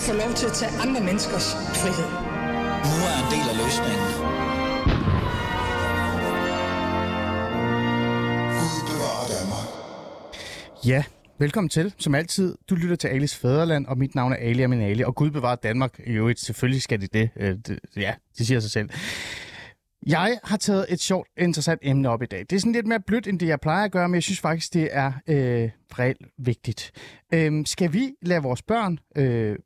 få lov til at tage andre menneskers frihed. Nu er en del af løsningen. Ja, velkommen til. Som altid, du lytter til Alis Fæderland, og mit navn er Ali Amin Ali, og Gud bevarer Danmark. I øvrigt, selvfølgelig skal det det. Øh, det. Ja, det siger sig selv. Jeg har taget et sjovt, interessant emne op i dag. Det er sådan lidt mere blødt, end det jeg plejer at gøre, men jeg synes faktisk, det er øh, reelt vigtigt. Øh, skal vi lade vores børn øh,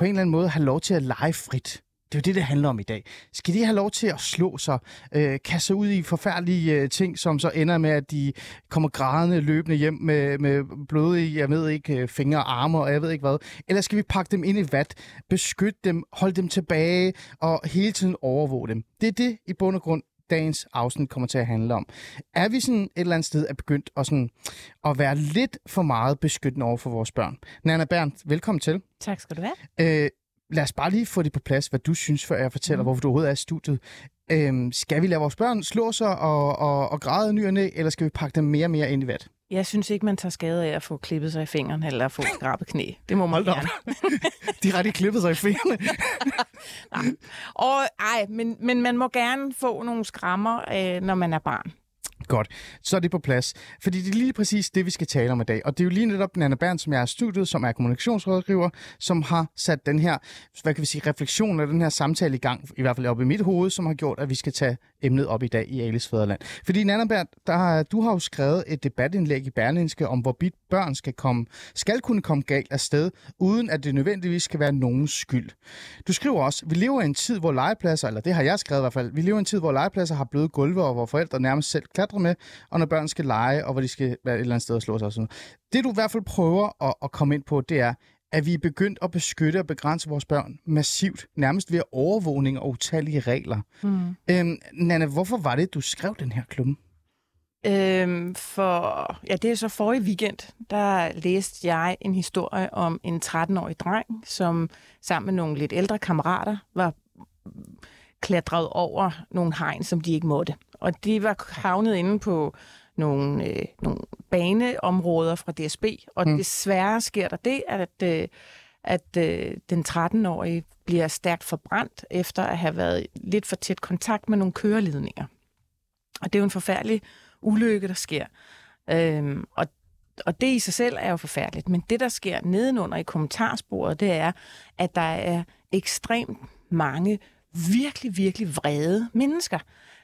på en eller anden måde have lov til at lege frit? Det er jo det, det handler om i dag. Skal de have lov til at slå sig, øh, kaste ud i forfærdelige øh, ting, som så ender med, at de kommer grædende løbende hjem med, med blodige, jeg ved ikke, øh, fingre og arme og jeg ved ikke hvad? Eller skal vi pakke dem ind i vat, beskytte dem, holde dem tilbage og hele tiden overvåge dem? Det er det i bund og grund, dagens afsnit kommer til at handle om. Er vi sådan et eller andet sted er begyndt at, sådan, at være lidt for meget beskyttende over for vores børn? Nana Berndt, velkommen til. Tak skal du have. Øh, lad os bare lige få det på plads, hvad du synes, før jeg fortæller, mm. hvorfor du overhovedet er i studiet. Øhm, skal vi lade vores børn slå sig og, og, og græde ny og næ, eller skal vi pakke dem mere og mere ind i vat? Jeg synes ikke, man tager skade af at få klippet sig i fingeren eller at få skrabet knæ. Det må man Hold gerne. De har rigtig klippet sig i fingrene. Nej. Og, ej, men, men man må gerne få nogle skrammer, øh, når man er barn. Godt, så er det på plads. Fordi det er lige præcis det, vi skal tale om i dag. Og det er jo lige netop Nana Bern, som jeg er i studiet, som er kommunikationsrådgiver, som har sat den her, hvad kan vi sige, refleksion af den her samtale i gang, i hvert fald op i mit hoved, som har gjort, at vi skal tage emnet op i dag i Alice Fæderland. Fordi Nana Bern, der har, du har jo skrevet et debatindlæg i Berlinske om, hvorvidt børn skal, komme, skal kunne komme galt af sted, uden at det nødvendigvis skal være nogens skyld. Du skriver også, vi lever i en tid, hvor legepladser, eller det har jeg skrevet i hvert fald, vi lever i en tid, hvor legepladser har bløde gulve, og hvor forældre nærmest selv klatrer med, og når børn skal lege, og hvor de skal være et eller andet sted og slå sig og sådan noget. Det du i hvert fald prøver at, at komme ind på, det er, at vi er begyndt at beskytte og begrænse vores børn massivt, nærmest ved overvågning og utallige regler. Mm. Øhm, Nana, hvorfor var det, du skrev den her klumme? Øhm, for, ja, det er så forrige weekend, der læste jeg en historie om en 13-årig dreng, som sammen med nogle lidt ældre kammerater var klatret over nogle hegn, som de ikke måtte. Og de var havnet inde på nogle, øh, nogle baneområder fra DSB, og Mm. desværre sker der det, at, øh, at øh, den 13-årige bliver stærkt forbrændt efter at have været lidt for tæt kontakt med nogle køreledninger. Og det er jo en forfærdelig ulykke, der sker. Øhm, og, og det i sig selv er jo forfærdeligt. Men det, der sker nedenunder i kommentarsporet, det er, at der er ekstremt mange virkelig, virkelig vrede mennesker,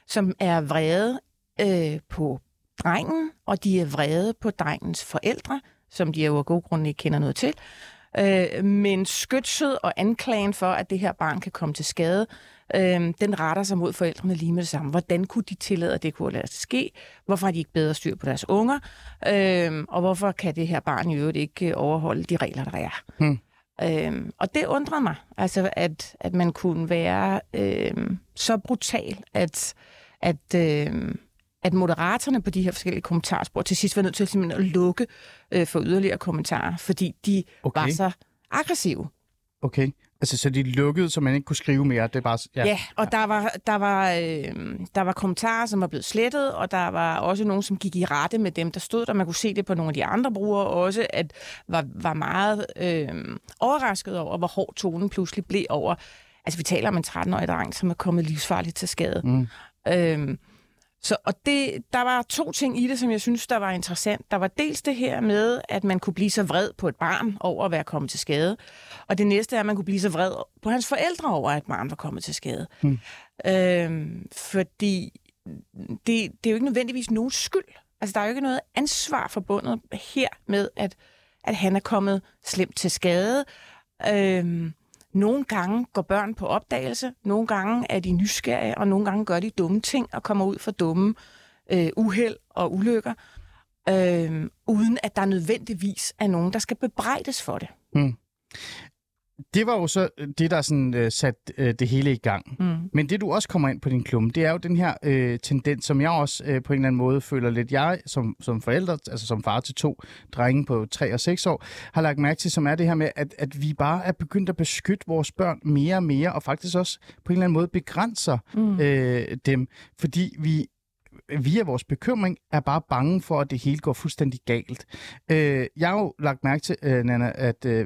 som er vrede øh, på drengen, og de er vrede på drengens forældre, som de jo af god grund ikke kender noget til. Øh, men skytset og anklagen for, at det her barn kan komme til skade, øh, den retter sig mod forældrene lige med det samme. Hvordan kunne de tillade, at det kunne lade sig ske? Hvorfor har de ikke bedre styr på deres unger? Øh, og hvorfor kan det her barn i øvrigt ikke overholde de regler, der er? Hmm. Øhm, og det undrer mig, altså at, at man kunne være øhm, så brutal, at, at, øhm, at moderatorerne på de her forskellige kommentarspor til sidst var nødt til simpelthen at lukke øh, for yderligere kommentarer, fordi de Okay. var så aggressive. Okay. Altså, så de lukkede, så man ikke kunne skrive mere. Det er bare... Ja, ja og der var, der, var, øh, der var kommentarer, som var blevet slettet, og der var også nogen, som gik i rette med dem, der stod der. Man kunne se det på nogle af de andre brugere også, at var, var meget øh, overrasket over, hvor hård tonen pludselig blev over. Altså, vi taler om en 13-årig dreng, som er kommet livsfarligt til skade. Mm. Øhm, så, og det, der var to ting i det, som jeg synes, der var interessant. Der var dels det her med, at man kunne blive så vred på et barn over at være kommet til skade. Og det næste er, at man kunne blive så vred på hans forældre over, at et barn var kommet til skade. Hmm. Øhm, fordi det, det er jo ikke nødvendigvis nogen skyld. Altså, der er jo ikke noget ansvar forbundet her med, at, at han er kommet slemt til skade. Øhm, nogle gange går børn på opdagelse, nogle gange er de nysgerrige, og nogle gange gør de dumme ting og kommer ud for dumme øh, uheld og ulykker, øh, uden at der nødvendigvis er nogen, der skal bebrejdes for det. Hmm. Det var jo så det, der sådan øh, satte øh, det hele i gang. Mm. Men det, du også kommer ind på din klumme, det er jo den her øh, tendens, som jeg også øh, på en eller anden måde føler lidt, jeg som, som forælder, altså som far til to drenge på 3 og 6 år, har lagt mærke til, som er det her med, at, at vi bare er begyndt at beskytte vores børn mere og mere, og faktisk også på en eller anden måde begrænser Mm. øh, dem, fordi vi via vores bekymring er bare bange for, at det hele går fuldstændig galt. Øh, jeg har jo lagt mærke til, øh, Nana, at øh,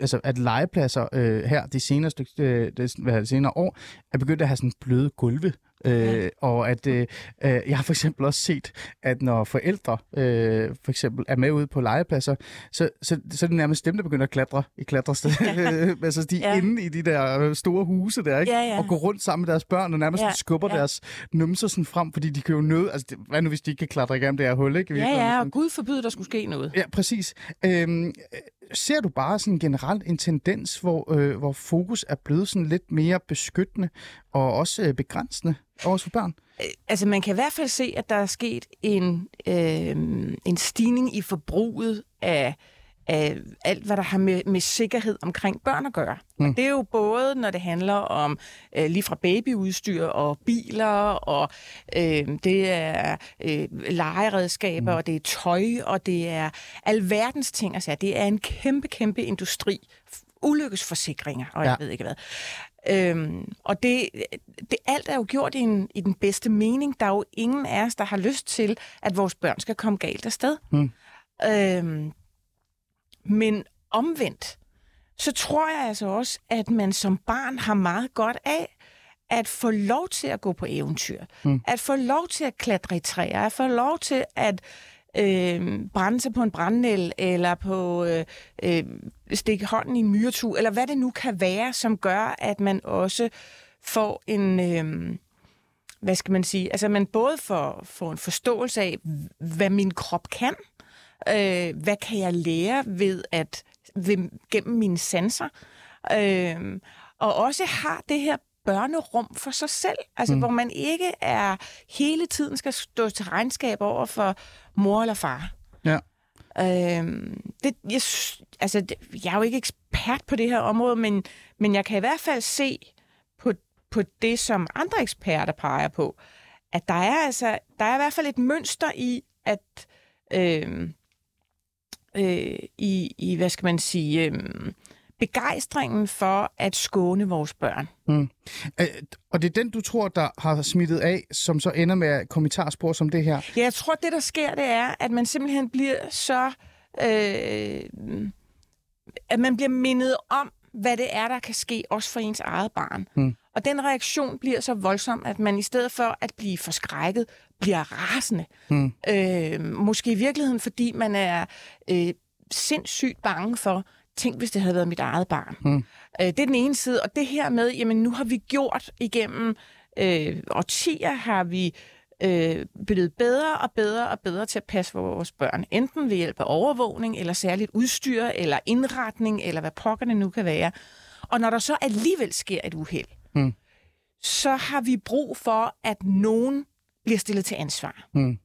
altså, at legepladser øh, her de senere, styk, øh, det, hvad det, senere år er begyndt at have sådan bløde gulve. Øh, ja. Og at øh, øh, jeg har for eksempel også set, at når forældre øh, for eksempel er med ude på legepladser, så, så, så er det nærmest dem, der begynder at klatre i klatrested. Ja. altså de ja. inde i de der store huse der, ikke? Ja, ja. og går rundt sammen med deres børn og nærmest Ja, skubber ja. deres numser sådan frem, fordi de kan jo nøde, altså det, hvad nu hvis de ikke kan klatre igennem det her hul, ikke? Ja, ja, og Gud forbyde, der skulle ske noget. Ja, præcis. Øhm, øh, ser du bare sådan generelt en tendens, hvor, øh, hvor fokus er blevet sådan lidt mere beskyttende og også øh, begrænsende over for børn? Øh, altså, man kan i hvert fald se, at der er sket en, øh, en stigning i forbruget af, af alt, hvad der har med, med sikkerhed omkring børn at gøre. Mm. Og det er jo både, når det handler om øh, lige fra babyudstyr og biler, og øh, det er øh, legeredskaber, mm. og det er tøj, og det er alverdens ting. Altså, det er en kæmpe, kæmpe industri. Ulykkesforsikringer, og ja. Jeg ved ikke hvad. Øhm, og det, det alt er jo gjort i, en, i den bedste mening. Der er jo ingen af os, der har lyst til, at vores børn skal komme galt afsted. Mm. Øhm, men omvendt, så tror jeg altså også, at man som barn har meget godt af at få lov til at gå på eventyr. Mm. At få lov til at klatre i træer. At få lov til at øh, brænde sig på en brændnæl, eller på øh, øh, stikke hånden i en myretu, eller hvad det nu kan være, som gør, at man også får en... Øh, hvad skal man sige? Altså, man både får, får en forståelse af, hvad min krop kan, øh, hvad kan jeg lære ved at ved, gennem mine sanser, øh, og også har det her børnerum for sig selv, altså mm. hvor man ikke er hele tiden skal stå til regnskab over for mor eller far. Ja. Øhm, det, jeg, altså, det, jeg er jo ikke ekspert på det her område, men, men jeg kan i hvert fald se på, på det, som andre eksperter peger på, at der er altså der er i hvert fald et mønster i, at øhm, øh, i, i, hvad skal man sige, øhm, begejstringen for at skåne vores børn. Øh, og det er den, du tror, der har smittet af, som så ender med kommentarspor som det her? Ja, jeg tror, det der sker, det er, at man simpelthen bliver så... Øh, at man bliver mindet om, hvad det er, der kan ske, også for ens eget barn. Hmm. Og den reaktion bliver så voldsom, at man i stedet for at blive forskrækket, bliver rasende. Hmm. Øh, måske i virkeligheden, fordi man er øh, sindssygt bange for, tænk hvis det havde været mit eget barn. Hmm. Øh, det er den ene side. Og det her med, jamen nu har vi gjort igennem øh, årtier, har vi øh, blevet bedre og bedre og bedre til at passe på vores børn. Enten ved hjælp af overvågning, eller særligt udstyr, eller indretning, eller hvad pokkerne nu kan være. Og når der så alligevel sker et uheld, Mm. så har vi brug for, at nogen bliver stillet til ansvar. Mm.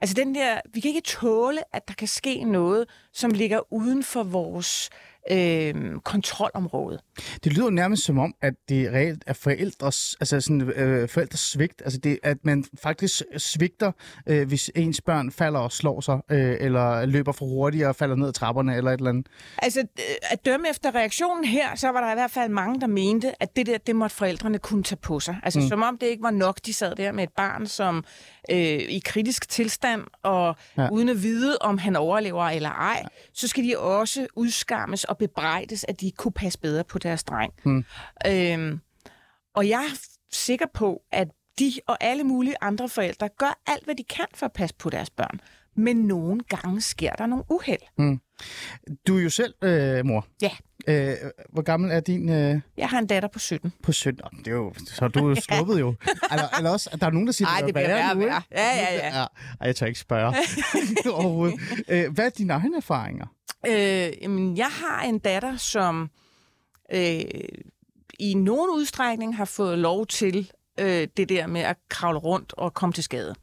Altså den der, vi kan ikke tåle, at der kan ske noget, som ligger uden for vores øh, kontrolområde. Det lyder nærmest som om, at det reelt er forældres, altså sådan, øh, forældres svigt. Altså det, at man faktisk svigter, øh, hvis ens børn falder og slår sig, øh, eller løber for hurtigt og falder ned ad trapperne, eller et eller andet. Altså, øh, at dømme efter reaktionen her, så var der i hvert fald mange, der mente, at det der, det måtte forældrene kunne tage på sig. Altså, mm. som om det ikke var nok, de sad der med et barn, som øh, i kritisk tilstand, og Ja. uden at vide, om han overlever eller ej, ja. så skal de også udskammes og bebrejdes, at de kunne passe bedre på deres dreng. Mm. Øhm, og jeg er sikker på, at de og alle mulige andre forældre gør alt, hvad de kan for at passe på deres børn. Men nogle gange sker der nogle uheld. Du er jo selv øh, mor. Ja, Øh, hvor gammel er din øh, jeg har en datter på 17. på 17? Nå, Det er jo, så du er jo sluppet jo. Eller, eller også, at der er nogen, der siger, Ej, det bliver værre værre. Ja, ja, ja. ja. Ej, jeg tør ikke spørge overhovedet. Øh, hvad er dine egne erfaringer? Øh, jamen, jeg har en datter, som øh, i nogen udstrækning har fået lov til øh, det der med at kravle rundt og komme til skade.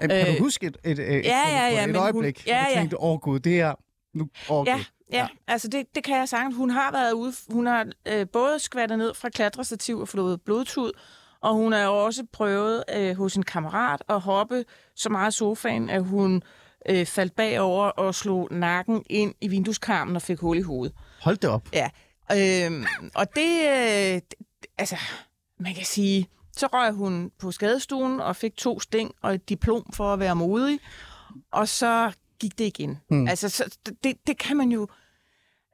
Kan Øh, du huske et, et, et, ja, ja, ja, et men hun- øjeblik, ja, ja. tænkte, åh gud, det er... Nu, åh, Ja, ja, ja. altså det, det kan jeg sagtens. Hun har været ude, hun har øh, både skvattet ned fra klatrestativ og fået blodtud, og hun har jo også prøvet øh, hos en kammerat at hoppe så meget i sofaen, at hun øh, faldt bagover og slog nakken ind i vindueskarmen og fik hul i hovedet. Hold det op. Ja, øhm, og det, øh, det, altså, man kan sige, så røg hun på skadestuen og fik to sting og et diplom for at være modig, og så gik det igen. Mm. Altså, så, det, det kan man jo...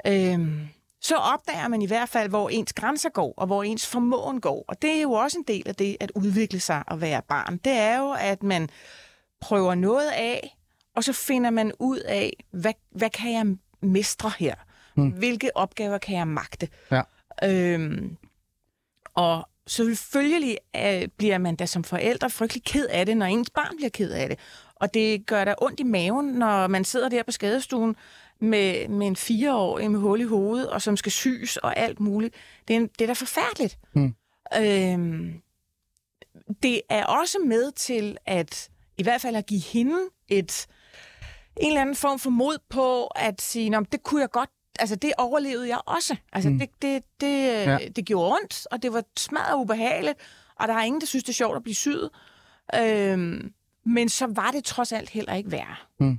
Øhm, så opdager man i hvert fald, hvor ens grænser går, og hvor ens formåen går. Og det er jo også en del af det at udvikle sig og være barn. Det er jo, at man prøver noget af, og så finder man ud af, hvad, hvad kan jeg mestre her? Hmm. Hvilke opgaver kan jeg magte? Ja. Øhm, og selvfølgelig øh, bliver man da som forældre frygtelig ked af det, når ens barn bliver ked af det. Og det gør der ondt i maven, når man sidder der på skadestuen med, med en fireårig med hul i hovedet, og som skal sys og alt muligt. Det er, det er da forfærdeligt. Hmm. Øhm, det er også med til at i hvert fald at give hende et en eller anden form for mod på at sige, det kunne jeg godt altså det overlevede jeg også. Altså mm. det, det, det, ja. det gjorde ondt, og det var smadret ubehageligt, og der er ingen, der synes, det er sjovt at blive syet. Øhm, men så var det trods alt heller ikke værre. Mm.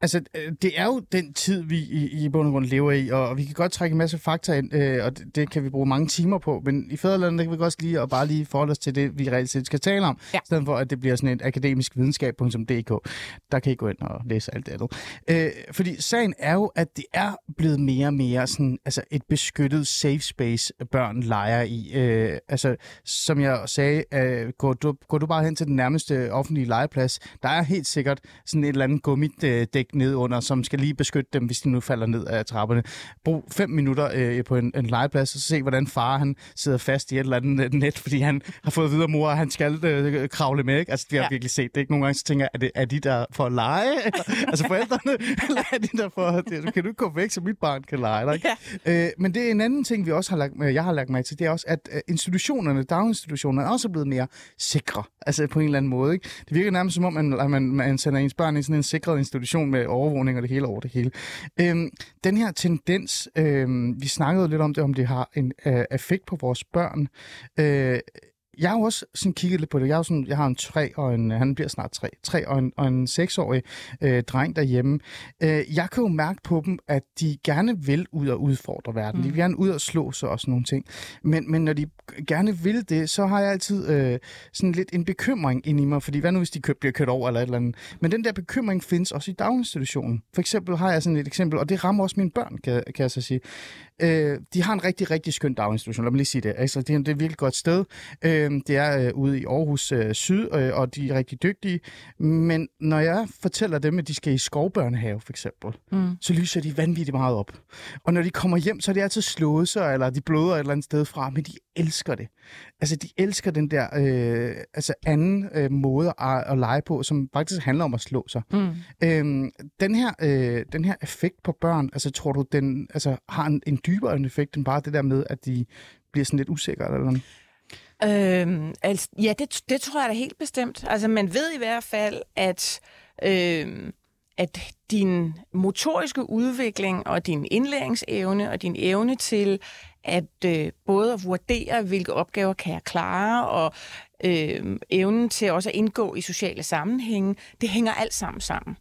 Altså, øh, det er jo den tid, vi i, i bund og grund lever i, og vi kan godt trække en masse fakta ind, øh, og det, det kan vi bruge mange timer på, men i Fæderlandet kan vi godt lige og bare lige forholde os til det, vi reelt set skal tale om, ja. i stedet for, at det bliver sådan et akademisk videnskab.dk. Der kan I gå ind og læse alt det andet. Øh, fordi sagen er jo, at det er blevet mere og mere sådan, altså et beskyttet safe space, børn leger i. Øh, altså, som jeg sagde, øh, går, du, går du bare hen til den nærmeste offentlige legeplads, der er helt sikkert sådan et eller andet gummidæk væg ned under, som skal lige beskytte dem, hvis de nu falder ned af trapperne. Brug fem minutter øh, på en, en legeplads, og se, hvordan far han sidder fast i et eller andet øh, net, fordi han har fået videre mor, at han skal øh, kravle med. Ikke? Altså, vi har ja. virkelig set det. Ikke? Nogle gange så tænker jeg, er, det, er de der for at lege? altså forældrene, eller er de der for, det, kan du ikke gå væk, så mit barn kan lege? Ikke? Ja. Øh, men det er en anden ting, vi også har lagt, jeg har lagt mig til, det er også, at øh, institutionerne, daginstitutionerne, er også blevet mere sikre. Altså på en eller anden måde. Ikke? Det virker nærmest som om, man, man, man sender ens børn i sådan en sikret institution med overvågning og det hele over det hele. Øhm, den her tendens, øhm, vi snakkede lidt om det, om det har en øh, effekt på vores børn. Øh, jeg har jo også sådan kigget lidt på det. Jeg har, sådan, jeg har en tre og en, han bliver snart tre, tre og en, og en seksårig øh, dreng derhjemme. Øh, jeg kan jo mærke på dem, at de gerne vil ud og udfordre verden. Mm. De vil gerne ud og slå sig og sådan nogle ting. Men, men når de gerne vil det, så har jeg altid øh, sådan lidt en bekymring ind i mig, fordi hvad nu hvis de køb, bliver kørt over eller et eller andet. Men den der bekymring findes også i daginstitutionen. For eksempel har jeg sådan et eksempel, og det rammer også mine børn, kan, kan jeg så sige. Øh, de har en rigtig, rigtig skøn daginstitution, lad mig lige sige det. Altså, det, er, det er et virkelig godt sted. Øh, det er øh, ude i Aarhus øh, Syd, øh, og de er rigtig dygtige. Men når jeg fortæller dem, at de skal i skovbørnehave, for eksempel, mm. så lyser de vanvittigt meget op. Og når de kommer hjem, så er de altid slået sig, eller de bløder et eller andet sted fra, men de elsker det. Altså, de elsker den der øh, altså anden øh, måde at, at lege på, som faktisk handler om at slå sig. Mm. Øhm, den, her, øh, den her effekt på børn, altså tror du, den altså, har en, en dybere effekt end bare det der med, at de bliver sådan lidt usikre eller noget? Øhm, altså, ja, det, det tror jeg da helt bestemt. Altså, man ved i hvert fald, at, øhm, at din motoriske udvikling og din indlæringsevne og din evne til at øh, både at vurdere, hvilke opgaver kan jeg klare, og øh, evnen til også at indgå i sociale sammenhænge, det hænger alt sammen sammen.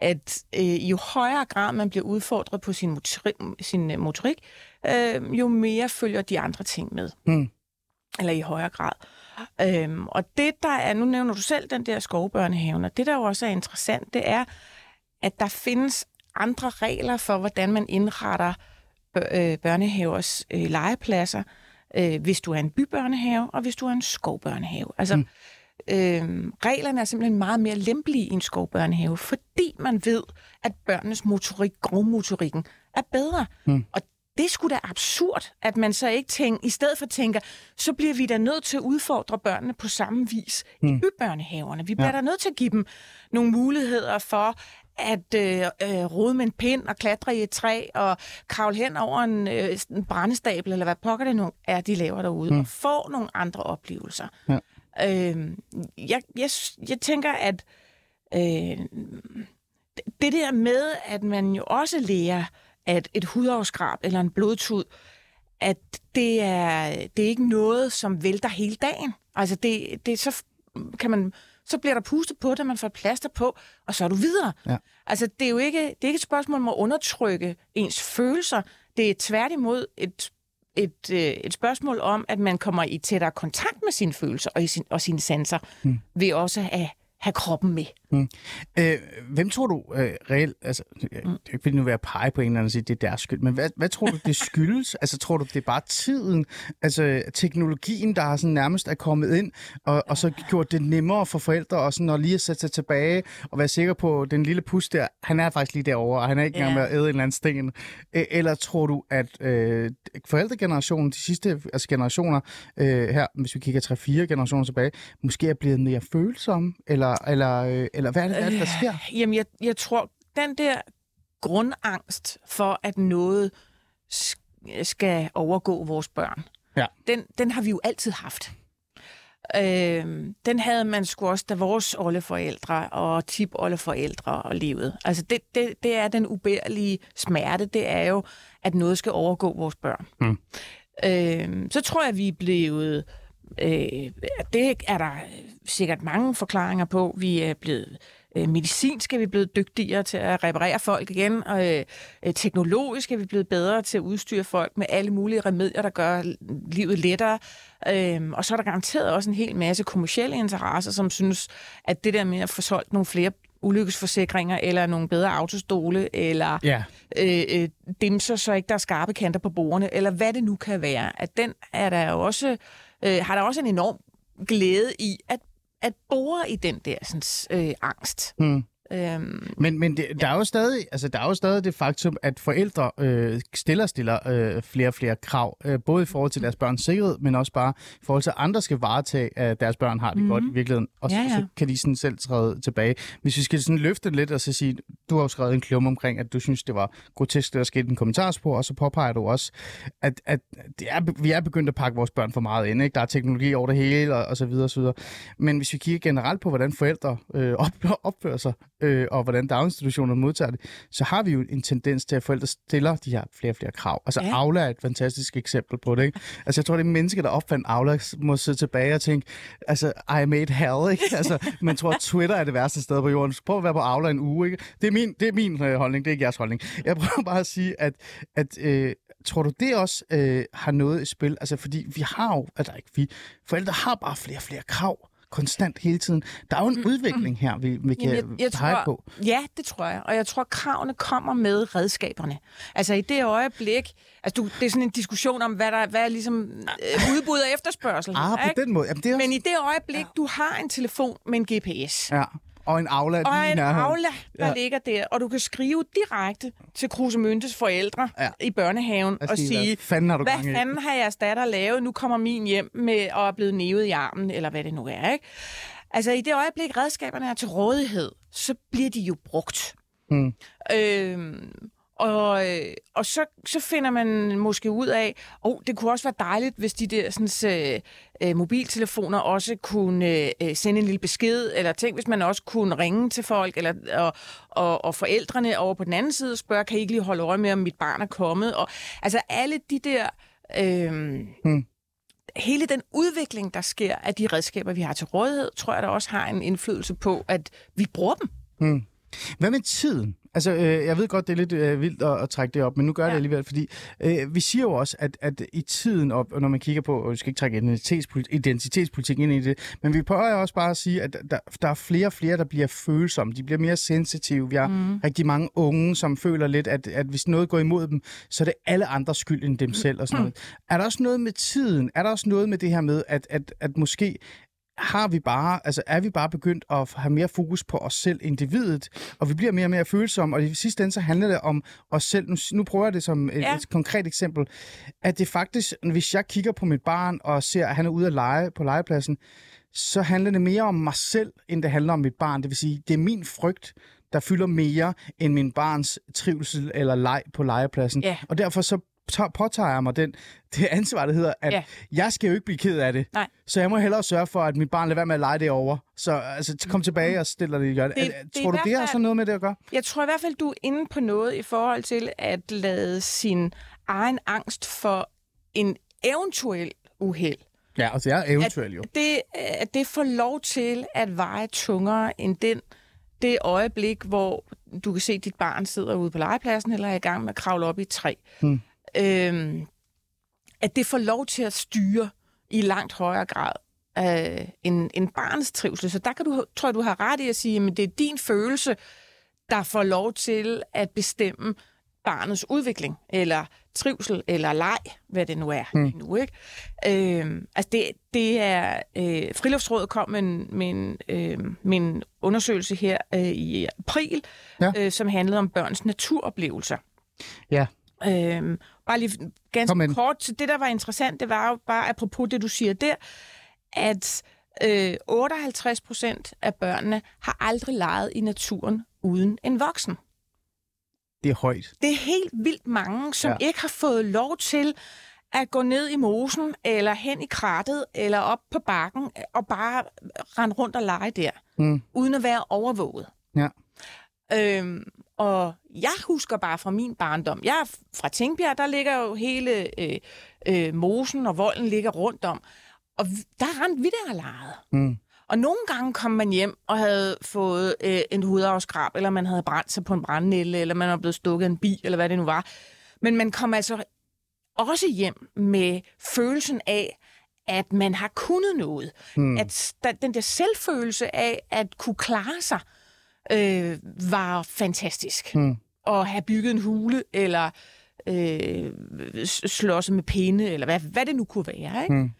At øh, jo højere grad man bliver udfordret på sin motorik, sin øh, motorik øh, jo mere følger de andre ting med. Mm. Eller i højere grad. Øhm, og det der er, nu nævner du selv den der skovbørnehaven, og det der jo også er interessant, det er, at der findes andre regler for, hvordan man indretter øh, børnehavers øh, legepladser, øh, hvis du er en bybørnehave, og hvis du er en skovbørnehave. Altså, mm. Øh, reglerne er simpelthen meget mere lempelige i en skovbørnehave, fordi man ved, at børnenes motorik, grovmotorikken, er bedre. Mm. Og det skulle da absurd, at man så ikke tænker, i stedet for tænker, så bliver vi da nødt til at udfordre børnene på samme vis mm. i bybørnehaverne. Vi bliver ja. da nødt til at give dem nogle muligheder for, at øh, øh, rode med en pind og klatre i et træ og kravle hen over en, øh, en brændestabel, eller hvad pokker det nu er, de laver derude, mm. og få nogle andre oplevelser. Ja. Øh, jeg, jeg, jeg tænker, at øh, det der med, at man jo også lærer, at et hudafskrab eller en blodtud, at det er, det er ikke noget, som vælter hele dagen. Altså, det, det så kan man så bliver der pustet på det, man får plaster på, og så er du videre. Ja. Altså, det er jo ikke, det er ikke et spørgsmål om at undertrykke ens følelser. Det er tværtimod et, et, øh, et spørgsmål om, at man kommer i tættere kontakt med sine følelser og, i sin, og sine sanser, hmm. ved også at have kroppen med. Øh, hvem tror du øh, reelt, altså, mm. det vil nu være pege på en eller anden og sige, det er deres skyld, men hvad, hvad tror du, det skyldes? altså, tror du, det er bare tiden, altså teknologien, der har sådan nærmest er kommet ind, og, og så gjort det nemmere for forældre og sådan at lige at sætte sig tilbage og være sikker på, den lille pus der, han er faktisk lige derovre, og han er ikke engang Ja. med at æde en eller anden sten. Øh, Eller tror du, at øh, forældregenerationen, de sidste altså generationer øh, her, hvis vi kigger 3-4 generationer tilbage, måske er blevet mere følsomme, eller, eller, øh, eller hvad er det, er det der sker? Jamen, jeg, jeg tror, den der grundangst for, at noget sk- skal overgå vores børn, Ja. den, den har vi jo altid haft. Øh, den havde man sgu også, da vores oldeforældre og tip-oldeforældre og levede. Altså, det, det, det er den ubærlige smerte, det er jo, at noget skal overgå vores børn. Mm. Øh, så tror jeg, vi er blevet... Øh, det er der sikkert mange forklaringer på. Vi er blevet øh, medicinsk er vi blevet dygtigere til at reparere folk igen, og øh, teknologisk er vi blevet bedre til at udstyre folk med alle mulige remedier, der gør livet lettere. Øh, og så er der garanteret også en hel masse kommersielle interesser, som synes, at det der med at få solgt nogle flere ulykkesforsikringer, eller nogle bedre autostole, eller Ja. øh, øh, dimser, så ikke der er skarpe kanter på bordene, eller hvad det nu kan være, at den er der jo også, øh, har der også en enorm glæde i at, at bore i den der sådan, øh, angst. Mm. Øhm, Men, men det, der, er jo stadig, altså, der er jo stadig det faktum, at forældre øh, stiller stiller øh, flere og flere krav, øh, både i forhold til deres børns sikkerhed, men også bare i forhold til, at andre skal varetage, at deres børn har det mm-hmm. godt i virkeligheden. Og Ja, så, ja. så kan de sådan selv træde tilbage. Hvis vi skal sådan løfte lidt og så sige, du har jo skrevet en klum omkring, at du synes, det var grotesk, det der skete en kommentarspor, og så påpeger du også, at, at det er, vi er begyndt at pakke vores børn for meget ind. Ikke? Der er teknologi over det hele, og, og så videre, og så videre. Men hvis vi kigger generelt på, hvordan forældre øh, op, opfører sig, øh, og hvordan daginstitutionerne modtager det, så har vi jo en tendens til, at forældre stiller de her flere og flere krav. Altså Ja. Aula er et fantastisk eksempel på det. Ikke? Altså jeg tror, det er mennesker, der opfandt Aula, må sidde tilbage og tænke, altså I made hell. Ikke? Altså, man tror, at Twitter er det værste sted på jorden. Så prøv at være på Aula en uge. Ikke? Det er min, det er min øh, holdning, det er ikke jeres holdning. Jeg prøver bare at sige, at, at øh, tror du, det også øh, har noget i spil? Altså, fordi vi har jo, altså ikke vi, forældre har bare flere og flere krav konstant hele tiden. Der er jo en udvikling her, vi, vi kan Jamen, jeg, jeg pege tror, på. Ja, det tror jeg. Og jeg tror, kravene kommer med redskaberne. Altså i det øjeblik... Altså du, det er sådan en diskussion om, hvad der hvad er ligesom øh, udbud og efterspørgsel. Ah, på ikke? den måde. Jamen, det er også... Men i det øjeblik, du har en telefon med en GPS, Ja, og en Aula og lige en. Aula, der Ja. ligger der, og du kan skrive direkte til Krusemøntes forældre Ja. i børnehaven Og sige, hvad fanden har du gang hvad fanden har jeres datter lavet? Nu kommer min hjem med og er blevet nævet i armen, eller hvad det nu er. Ikke? Altså i det øjeblik, redskaberne er til rådighed, så bliver de jo brugt. Hmm. Øhm, og, øh, og så, så finder man måske ud af, oh, det kunne også være dejligt, hvis de der sådan, øh, øh, mobiltelefoner også kunne øh, sende en lille besked, eller tænk, hvis man også kunne ringe til folk, eller, og, og, og forældrene over på den anden side spørge, kan I ikke lige holde øje med, om mit barn er kommet? Og, altså alle de der... Øh, Hmm. Hele den udvikling, der sker af de redskaber, vi har til rådighed, tror jeg, der også har en indflydelse på, at vi bruger dem. Hmm. Hvad med tiden? Altså, øh, jeg ved godt, det er lidt øh, vildt at, at trække det op, men nu gør ja. Det alligevel, fordi øh, vi siger jo også, at, at i tiden, og og når man kigger på, og vi skal ikke trække identitetspolitik, identitetspolitik ind i det, men vi prøver også bare at sige, at der, der er flere og flere, der bliver følsomme, de bliver mere sensitive. Vi har mm. rigtig mange unge, som føler lidt, at, at hvis noget går imod dem, så er det alle andres skyld end dem selv og sådan noget. Er der også noget med tiden? Er der også noget med det her med, at, at, at måske har vi bare, altså er vi bare begyndt at have mere fokus på os selv, individet, og vi bliver mere og mere følsomme, og i sidste ende så handler det om os selv. Nu, nu prøver jeg det som et, Ja. et konkret eksempel, at det faktisk, hvis jeg kigger på mit barn og ser, at han er ude at lege på legepladsen, så handler det mere om mig selv, end det handler om mit barn. Det vil sige, det er min frygt, der fylder mere end min barns trivsel eller leg på legepladsen. Ja. Og derfor så påtager mig den, det ansvar, der hedder, at Ja. jeg skal jo ikke blive ked af det. Nej. Så jeg må hellere sørge for, at mit barn lader være med at lege det over. Så altså, kom tilbage og stille det i hjørnet. Det- det Tror i du, det har sådan noget med det at gøre? Jeg tror i hvert fald, du er inde på noget i forhold til at lade sin egen angst for en eventuel uheld, Ja, altså jeg er eventuelt jo. det, at det får lov til at veje tungere end den, det øjeblik, hvor du kan se, at dit barn sidder ude på legepladsen eller er i gang med at kravle op i et træ. Hmm. Øhm, at det får lov til at styre i langt højere grad øh, end, end barnets trivsel. Så der kan du, tror jeg, du har ret i at sige, at det er din følelse, der får lov til at bestemme barnets udvikling, eller trivsel, eller leg, hvad det nu er mm. nu. Ikke? Øh, altså det, det er... Øh, Friluftsrådet kom med en, med en, øh, med en undersøgelse her øh, i april, ja. øh, som handlede om børns naturoplevelser. Ja. Øhm, bare lige ganske kort, så det, der var interessant, det var jo bare, apropos det, du siger der, at øh, 58 procent af børnene har aldrig leget i naturen uden en voksen. Det er højt. Det er helt vildt mange, som ja. ikke har fået lov til at gå ned i mosen, eller hen i krattet, eller op på bakken, og bare rende rundt og lege der, mm. uden at være overvåget. Ja. Øhm, og jeg husker bare fra min barndom, jeg er fra Tingbjerg, der ligger jo hele øh, øh, mosen og volden ligger rundt om. Og der rendte vi der og legede. Mm. Og nogle gange kom man hjem og havde fået øh, en hudafskrab, eller man havde brændt sig på en brændnælle, eller man var blevet stukket en bil, eller hvad det nu var. Men man kom altså også hjem med følelsen af, at man har kunnet noget. Mm. At den der selvfølelse af at kunne klare sig, øh, var fantastisk. Mm. At have bygget en hule, eller øh, slås med pinde, eller hvad, hvad det nu kunne være. Ikke? Mm.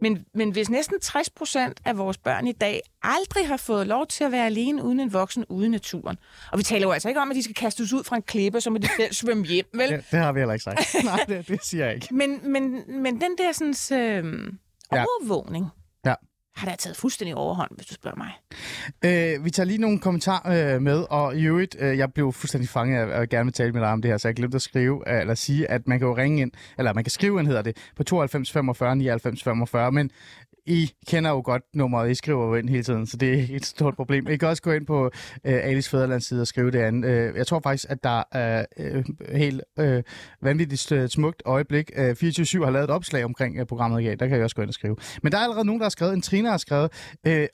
Men, men hvis næsten 60 procent af vores børn i dag aldrig har fået lov til at være alene uden en voksen ude i naturen, og vi taler jo altså ikke om, at de skal kastes ud fra en klippe, så må de selv svømme hjem, vel? Det, det har vi heller ikke sagt. Nej, det, det siger jeg ikke. Men, men, men den der sådan, øh, overvågning, ja har da taget fuldstændig overhånd, hvis du spørger mig. Øh, vi tager lige nogle kommentarer øh, med, og i øvrigt, øh, jeg blev fuldstændig fanget af at gerne vil tale med dig om det her, så jeg glemte at skrive, øh, eller sige, at man kan jo ringe ind, eller man kan skrive ind, hedder det, på 92 45 99 45, men i kender jo godt nummeret, I skriver jo ind hele tiden, så det er et stort problem. I kan også gå ind på øh, Alice Fæderlands side og skrive det andet. Øh, jeg tror faktisk, at der er øh, helt øh, vanvittigt øh, smukt øjeblik. Øh, 24 har lavet et opslag omkring øh, programmet i dag, der kan jeg også gå ind og skrive. Men der er allerede nogen, der har skrevet, en Trina har skrevet, øh,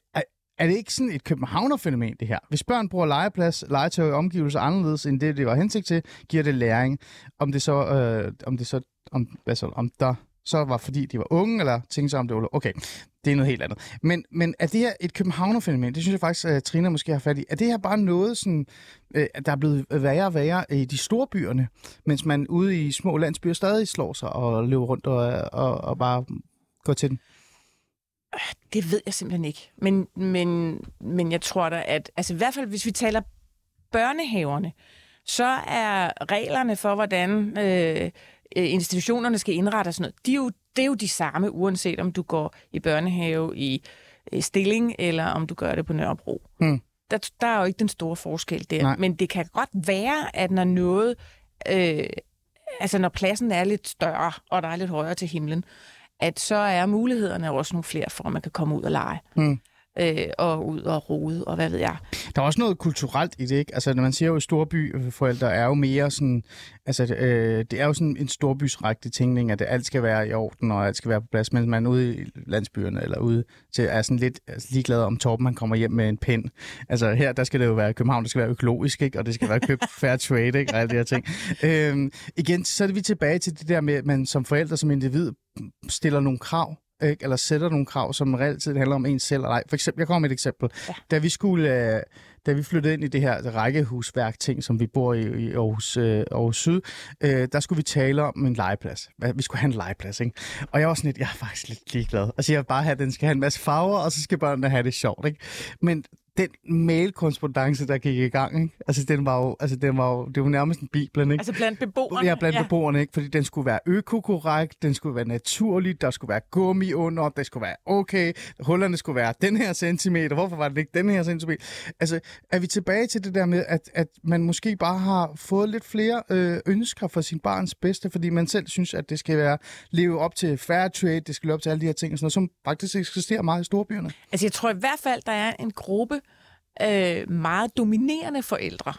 er det ikke sådan et københavnerfænomen, det her? Hvis børn bruger legeplads, legetøj og omgivelser anderledes end det, det var hensigt til, giver det læring. Om det så, øh, om det så, om, altså, om der så var fordi de var unge, eller tænkte sig om det var... Okay, det er noget helt andet. Men, men er det her et københavnerfænomen? Det synes jeg faktisk, at Trine måske har fat i. Er det her bare noget, sådan, øh, der er blevet værre og værre i de store byerne, mens man ude i små landsbyer stadig slår sig og løber rundt og, og, og bare går til den? Det ved jeg simpelthen ikke. Men, men, men jeg tror da, at altså i hvert fald, hvis vi taler børnehaverne, så er reglerne for, hvordan Øh, institutionerne skal indrette og sådan noget, de er jo, det er jo de samme, uanset om du går i børnehave i, i Stilling, eller om du gør det på Nørrebro. Mm. Der, der er jo ikke den store forskel der. Nej. Men det kan godt være, at når noget... Øh, altså når pladsen er lidt større, og der er lidt højere til himlen, at så er mulighederne også nogle flere for, at man kan komme ud og lege. Mm øh, og ud og rode, og hvad ved jeg. Der er også noget kulturelt i det, ikke? Altså, når man siger jo, at storbyforældre er jo mere sådan, altså, øh, det er jo sådan en storbysrægtig tænkning, at alt skal være i orden, og alt skal være på plads, mens man ude i landsbyerne, eller ude til, er sådan lidt altså, ligeglad om Torben, man kommer hjem med en pind. Altså, her, der skal det jo være København, det skal være økologisk, ikke? Og det skal være købt fair trade, ikke? Og alle de her ting. Øh, igen, så er vi tilbage til det der med, at man som forældre, som individ, stiller nogle krav ikke? eller sætter nogle krav, som reelt set handler om en selv eller ej. For eksempel, jeg kommer med et eksempel. Ja. Da vi skulle, øh, da vi flyttede ind i det her rækkehusværk ting, som vi bor i, i Aarhus, øh, Aarhus Syd, øh, der skulle vi tale om en legeplads. Vi skulle have en legeplads, ikke? Og jeg var sådan lidt, jeg er faktisk lidt ligeglad. Altså, jeg vil bare have, at den skal have en masse farver, og så skal børnene have det sjovt, ikke? Men den mail-korrespondence, der gik i gang, ikke? Altså, den var jo, altså, den var jo, det var nærmest en bibel, ikke? Altså blandt beboerne? Ja, blandt ja. beboerne, ikke? Fordi den skulle være økokorrekt, den skulle være naturlig, der skulle være gummi under, det skulle være okay, hullerne skulle være den her centimeter, hvorfor var det ikke den her centimeter? Altså, er vi tilbage til det der med, at, at man måske bare har fået lidt flere øh, ønsker for sin barns bedste, fordi man selv synes, at det skal være leve op til fair trade, det skal leve op til alle de her ting, og sådan noget, som faktisk eksisterer meget i storbyerne? Altså, jeg tror i hvert fald, der er en gruppe, øh, meget dominerende forældre,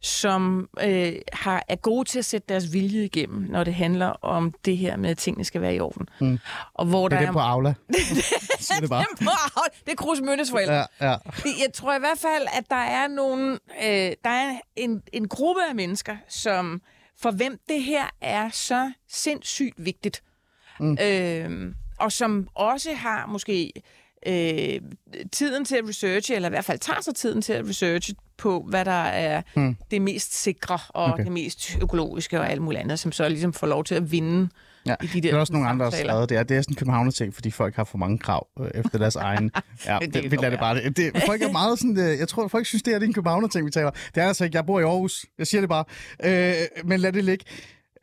som øh, har, er gode til at sætte deres vilje igennem, når det handler om det her med, at tingene skal være i orden. Mm. Og hvor det er der det på Aula. det, det, bare. det, er det er Kruse forældre. Ja, ja. Jeg tror i hvert fald, at der er nogle, øh, der er en, en gruppe af mennesker, som for hvem det her er så sindssygt vigtigt. Mm. Øh, og som også har måske øh, tiden til at researche, eller i hvert fald tager sig tiden til at researche på, hvad der er hmm. det mest sikre og okay. det mest økologiske og alt muligt andet, som så ligesom får lov til at vinde Ja, i de der det er også nogle andre, der har skrevet det. Er, det er sådan en københavner-ting, fordi folk har for mange krav øh, efter deres egen... Ja, det, det, vi lader det bare. Det, det, folk er meget sådan... Øh, jeg tror, folk synes, det er, det er en københavner-ting, vi taler. Det er altså ikke. Jeg bor i Aarhus. Jeg siger det bare. Øh, men lad det ligge.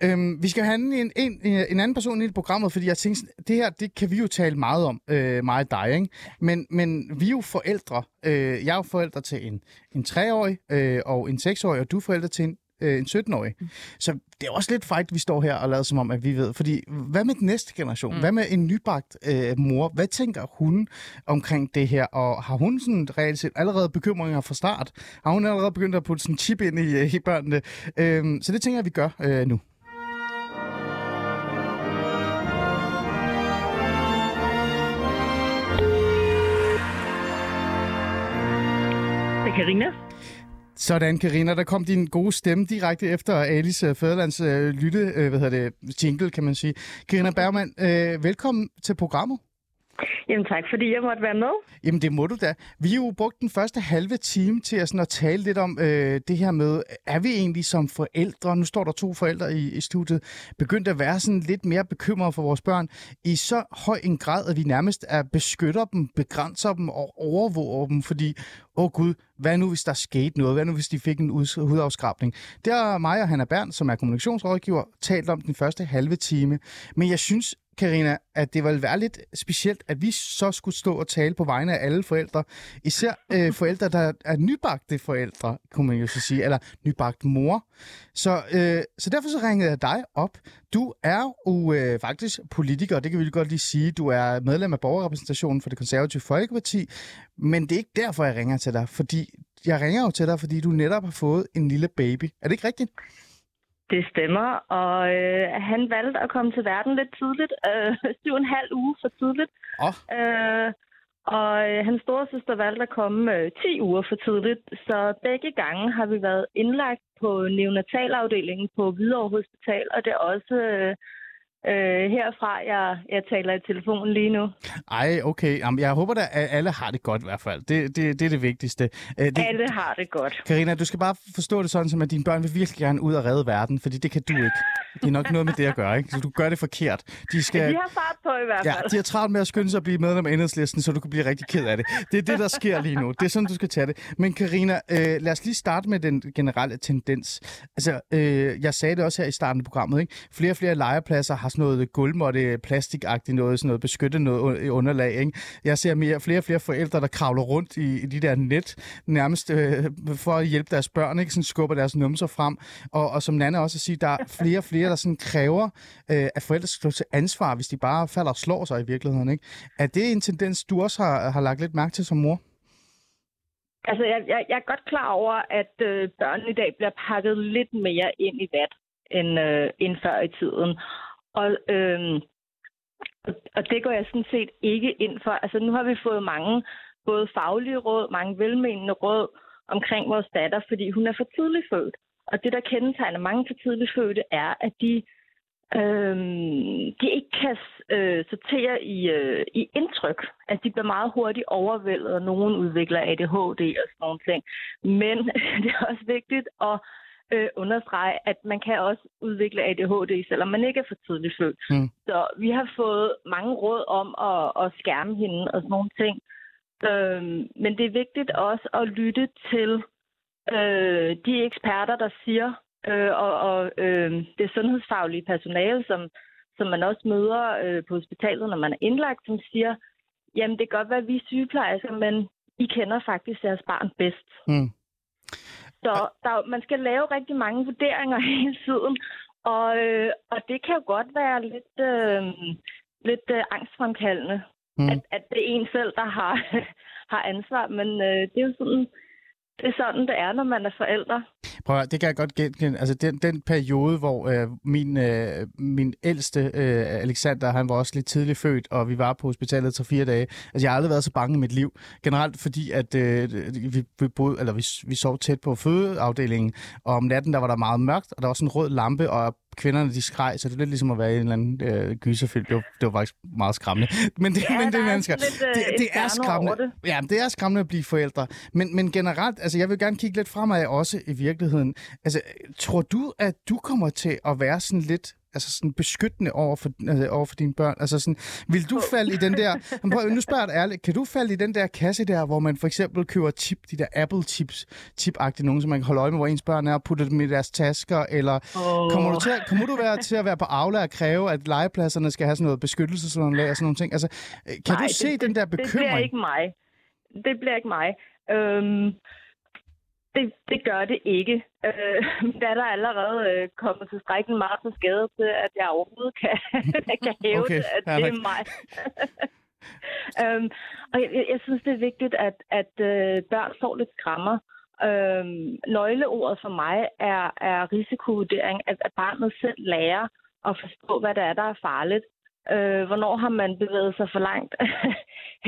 Øhm, vi skal have en, en, en anden person i programmet, fordi jeg tænkte, det her, det kan vi jo tale meget om, øh, og dig, ikke? Men, men vi er jo forældre. Øh, jeg er jo forældre til en, en 3-årig øh, og en 6-årig, og du er forældre til en, øh, en 17-årig. Mm. Så det er også lidt fejt, vi står her og lader som om, at vi ved. Fordi hvad med den næste generation? Mm. Hvad med en nybagt øh, mor? Hvad tænker hun omkring det her? Og har hun sådan reelt set allerede bekymringer fra start? Har hun allerede begyndt at putte sådan en chip ind i, øh, i børnene? Øh, så det tænker jeg, vi gør øh, nu. Karina. Sådan, Karina. Der kom din gode stemme direkte efter Alice uh, øh, Fæderlands øh, lytte, øh, hvad hedder det, jingle, kan man sige. Karina Bergman, øh, velkommen til programmet. Jamen tak, fordi jeg måtte være med. Jamen det må du da. Vi har jo brugt den første halve time til at, sådan, at tale lidt om øh, det her med, er vi egentlig som forældre, nu står der to forældre i, i studiet, begyndt at være sådan lidt mere bekymrede for vores børn i så høj en grad, at vi nærmest er beskytter dem, begrænser dem og overvåger dem, fordi, åh oh gud, hvad nu hvis der skete noget? Hvad nu hvis de fik en hudafskrabning? Det har mig og Hanna Bern, som er kommunikationsrådgiver, talt om den første halve time. Men jeg synes, Karina, at det ville være lidt specielt, at vi så skulle stå og tale på vegne af alle forældre. Især øh, forældre, der er nybagte forældre, kunne man jo så sige, eller nybagt mor. Så, øh, så derfor så ringede jeg dig op. Du er jo øh, faktisk politiker, det kan vi godt lige sige. Du er medlem af borgerrepræsentationen for det konservative Folkeparti, men det er ikke derfor, jeg ringer til dig, fordi jeg ringer jo til dig, fordi du netop har fået en lille baby. Er det ikke rigtigt? Det stemmer, og øh, han valgte at komme til verden lidt tidligt, øh, syv og en halv uge for tidligt. Oh. Øh, og øh, hans storesøster valgte at komme øh, 10 uger for tidligt, så begge gange har vi været indlagt på neonatalafdelingen på Hvidovre Hospital, og det er også øh, øh, herfra, jeg, jeg taler i telefonen lige nu. Ej, okay. Jamen, jeg håber da, at alle har det godt i hvert fald. Det, det, det er det vigtigste. Uh, det, alle har det godt. Karina, du skal bare forstå det sådan, som at dine børn vil virkelig gerne ud og redde verden, fordi det kan du ikke. Det er nok noget med det at gøre, ikke? Så du gør det forkert. De, skal... de har fart på i hvert fald. Ja, de har travlt med at skynde sig at blive medlem af enhedslisten, så du kan blive rigtig ked af det. Det er det, der sker lige nu. Det er sådan, du skal tage det. Men Karina, øh, lad os lige starte med den generelle tendens. Altså, øh, jeg sagde det også her i starten af programmet, ikke? Flere og flere legepladser har sådan noget gulvmåtte, øh, plastikagtigt noget, sådan noget beskyttet noget øh, underlag, ikke? Jeg ser mere, flere og flere forældre, der kravler rundt i, i de der net, nærmest øh, for at hjælpe deres børn, ikke? Sådan skubber deres numser frem. Og, og som Nana også siger, der er flere og flere, der sådan kræver, øh, at forældre skal stå til ansvar, hvis de bare falder og slår sig i virkeligheden. Ikke? Er det en tendens, du også har, har lagt lidt mærke til som mor? Altså, jeg, jeg, jeg er godt klar over, at øh, børn i dag bliver pakket lidt mere ind i vat end, øh, end før i tiden. Øhm, og, øhm, og det går jeg sådan set ikke ind for. Altså, nu har vi fået mange både faglige råd, mange velmenende råd omkring vores datter, fordi hun er for tidligt født. Og det, der kendetegner mange for tidligt fødte, er, at de, øhm, de ikke kan øh, sortere i, øh, i indtryk. Altså, de bliver meget hurtigt overvældet, og nogen udvikler ADHD og sådan nogle ting. Men det er også vigtigt at øh, understrege, at man kan også udvikle ADHD, selvom man ikke er for tidligt født. Mm. Så vi har fået mange råd om at, at skærme hende og sådan nogle ting. Øh, men det er vigtigt også at lytte til øh, de eksperter, der siger, øh, og, og øh, det sundhedsfaglige personale, som, som man også møder øh, på hospitalet, når man er indlagt, som siger, jamen det kan godt være, at vi er sygeplejersker, men I kender faktisk jeres barn bedst. Mm. Så der, man skal lave rigtig mange vurderinger hele tiden, og, øh, og det kan jo godt være lidt, øh, lidt øh, angstfremkaldende, mm. at, at det er en selv, der har, har ansvar, men øh, det er jo sådan, det er sådan, det er, når man er forældre. Prøv at, det kan jeg godt genkende. Altså, den, den periode, hvor øh, min, øh, min ældste, øh, Alexander, han var også lidt tidligt født, og vi var på hospitalet til fire dage. Altså, jeg har aldrig været så bange i mit liv. Generelt fordi, at øh, øh, vi, vi, boede, eller vi, vi sov tæt på fødeafdelingen, og om natten, der var der meget mørkt, og der var sådan en rød lampe, og kvinderne de skreg, så det er lidt ligesom at være i en eller anden øh, gyserfilm. Det var, det var faktisk meget skræmmende. Men det, Ja, men det, er er mennesker. lidt, øh, det, det er skræmmende. det. Ja, det er skræmmende at blive forældre. Men, men generelt, altså jeg vil gerne kigge lidt fremad også i virkeligheden. Altså, tror du, at du kommer til at være sådan lidt altså sådan beskyttende over for, altså over for dine børn? Altså sådan, vil du falde i den der... Men prøv, nu spørger jeg dig ærligt. Kan du falde i den der kasse der, hvor man for eksempel køber chip, de der Apple chips, chip-agtige nogen, som man kan holde øje med, hvor ens børn er, og putte dem i deres tasker, eller Åh. kommer du til at, kommer du være til at være på Aula og kræve, at legepladserne skal have sådan noget beskyttelsesunderlag og sådan nogle ting? Altså, øh, kan Nej, du se det, den der Det bliver bekymring? ikke mig. Det bliver ikke mig. Øhm, det, det gør det ikke. Øh, datter er allerede øh, kommet til strækken meget til skade til, at jeg overhovedet kan, kan hæve Okay, det, at fair det er mig. øhm, og jeg, jeg- jeg synes, det er vigtigt, at, at øh, børn får lidt skrammer. Øhm, nøgleordet for mig er, er risikovurdering, at, at barnet selv lærer at forstå, hvad det er, der er farligt. Øh, hvornår har man bevæget sig for langt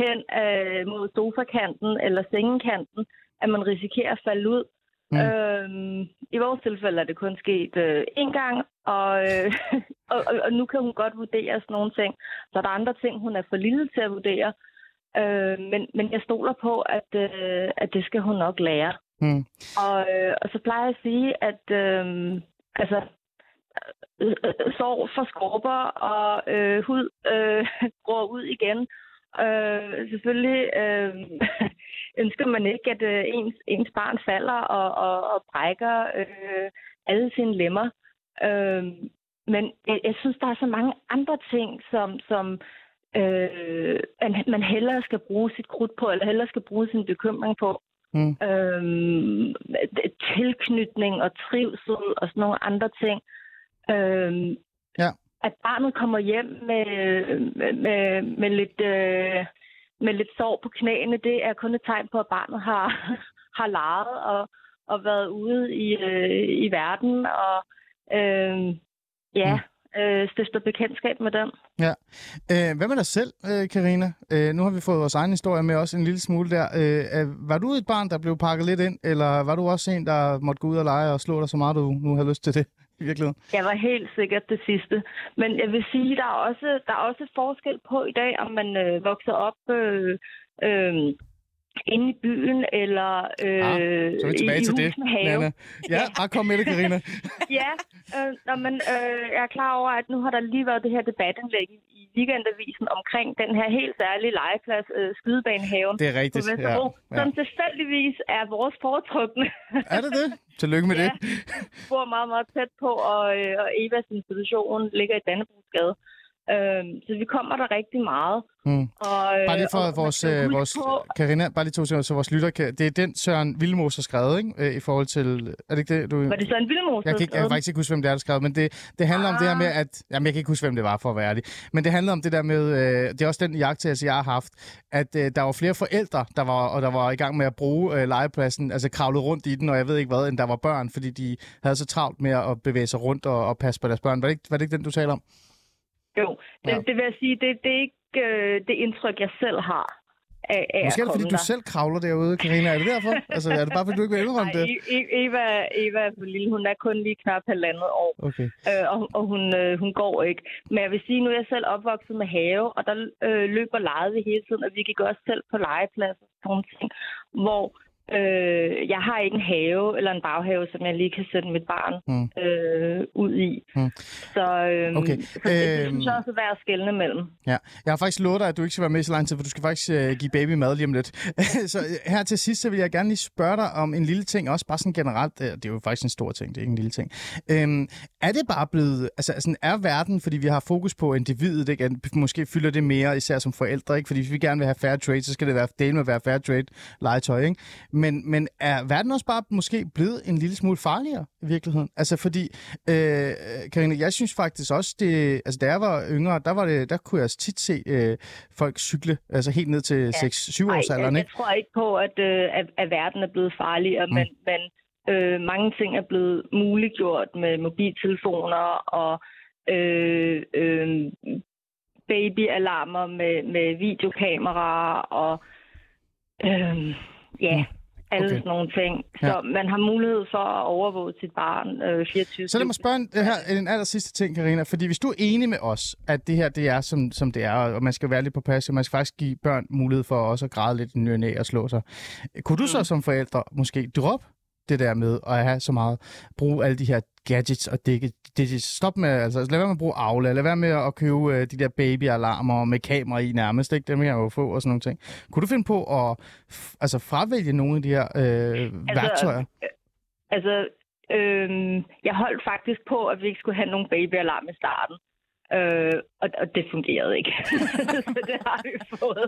hen øh, mod sofakanten eller sengekanten, at man risikerer at falde ud. Mm. Øhm, I vores tilfælde er det kun sket øh, én gang, og, øh, og, og, og nu kan hun godt vurdere sådan nogle ting. Så er der andre ting, hun er for lille til at vurdere. Øh, men, men jeg stoler på, at, øh, at det skal hun nok lære. Mm. Og, øh, og så plejer jeg at sige, at øh, altså, øh, øh, sår for skorper og øh, hud øh, gror ud igen. Øh, selvfølgelig øh, ønsker man ikke, at øh, ens, ens barn falder og, og, og brækker øh, alle sine lemmer. Øh, men jeg, jeg synes, der er så mange andre ting, som, som øh, man- hellere skal bruge sit krudt på, eller hellere skal bruge sin bekymring på. Mm. Øhm, tilknytning og trivsel og sådan nogle andre ting. Øhm, Ja. At barnet kommer hjem med, med, med, med, lidt, øh, med lidt sår på knæene, det er kun et tegn på, at barnet har, har leget og, og været ude i, øh, i verden og øh, ja, øh, stifter bekendtskab med den. Ja. Øh, hvad med dig selv, øh, Karina? Øh, nu har vi fået vores egen historie med også en lille smule der. Øh, øh, var du et barn, der blev pakket lidt ind, eller var du også en, der måtte gå ud og lege og slå dig så meget, du nu har lyst til det i virkeligheden? Jeg var helt sikkert det sidste. Men jeg vil sige, der er også, der er også forskel på i dag, om man øh, vokser op øh, øh, inde i byen eller øh, Ah, Så er vi tilbage i, til det. Nana. Ja, bare kom med det, Karina. ja, øh, nå, men, øh, jeg er klar over, at nu har der lige været det her debatindlæg weekendavisen omkring den her helt særlige legeplads, øh, Skydebanehaven Det er på rigtigt. Ja, Vesterbro, ja. som tilfældigvis er vores foretrukne. Er det det? Tillykke med Ja. det. bor meget, meget tæt på, og, øh, og Evas institution ligger i Dannebrogsgade. Øhm, så vi kommer der rigtig meget. Mm. Og, øh, Bare lige for og vores, øh, vores Karina, bare lige to sekunder, så vores lytter kan... Det er den Søren Vildmos har skrevet, ikke? Øh, I forhold til... Er det ikke det, du... Var det så en vildmos, Jeg kan, ikke, jeg kan faktisk ikke huske, hvem det er, der skrev, men det, det handler om det her med, Ah. at... Jamen, jeg kan ikke huske, hvem det var, for at være ærlig. Men det handler om det der med... Øh, det er også den jagttagelse, jeg har haft, at øh, der var flere forældre, der var, og der var i gang med at bruge øh, legepladsen, altså kravlet rundt i den, og jeg ved ikke hvad, end der var børn, fordi de havde så travlt med at bevæge sig rundt og, og passe på deres børn. Var det, ikke, var det ikke den, du taler om? Jo, det, Ja. det vil jeg sige, det, det er ikke øh, det indtryk, jeg selv har af, af Måske er det, fordi komme du selv kravler derude, Karina. Er det derfor? Altså, er det bare, fordi du ikke vil indrømme det? E- E- Eva, Eva er lille. Hun er kun lige knap halvandet år. Okay. øh, og, og hun, øh, hun går ikke. Men jeg vil sige, nu er jeg selv opvokset med have, og der øh, løber leget hele tiden, og vi gik også selv på legepladser og sådan ting, hvor øh, jeg har ikke en have eller en baghave, som jeg lige kan sætte mit barn Mm. øh, ud i. Mm. Så, øh, Okay, så det, øhm, synes jeg også er værd at skelne mellem. Ja, jeg har faktisk lovet dig, at du ikke skal være med så lang tid, for du skal faktisk øh, give baby mad lige om lidt. så øh, her til sidst, så vil jeg gerne lige spørge dig om en lille ting, også bare sådan generelt, øh, det er jo faktisk en stor ting, det er ikke en lille ting. Øhm, er det bare blevet, altså sådan er verden, fordi vi har fokus på individet, ikke? At måske fylder det mere, især som forældre, ikke? Fordi hvis vi gerne vil have fair trade, så skal det være dele med at være fair trade legetøj, ikke? Men, men er verden også bare måske blevet en lille smule farligere i virkeligheden? Altså fordi, øh, Karina, jeg synes faktisk også, det, altså da jeg var yngre, der, var det, der kunne jeg tit se øh, folk cykle, altså helt ned til Ja. 6-7 Ej, års jeg, alderen, jeg ikke? tror ikke på, at, øh, at, at verden er blevet farligere, mm. men, men øh, mange ting er blevet muliggjort med mobiltelefoner og øh, øh, babyalarmer med, med videokameraer og øh, ja, alle Okay. sådan nogle ting. Så Ja. man har mulighed for at overvåge sit barn øh, 24 Så lad mig spørge en, det her, en aller sidste ting, Karina. Fordi hvis du er enig med os, at det her det er, som, som det er, og man skal være lidt på pas, og man skal faktisk give børn mulighed for også at græde lidt i ny og slå sig. Kunne du så Mm. som forældre måske droppe det der med at have så meget, bruge alle de her gadgets og digge- digits. Stop med, altså lad være med at bruge Aula, lad være med at købe øh, de der babyalarmer med kamera i nærmest, ikke? Dem kan jeg jo få og sådan nogle ting. Kunne du finde på at altså, fravælge nogle af de her øh, altså, værktøjer? Altså, øhm, jeg holdt faktisk på, at vi ikke skulle have nogen babyalarm i starten. Øh, og, og det fungerede ikke. så det har vi fået.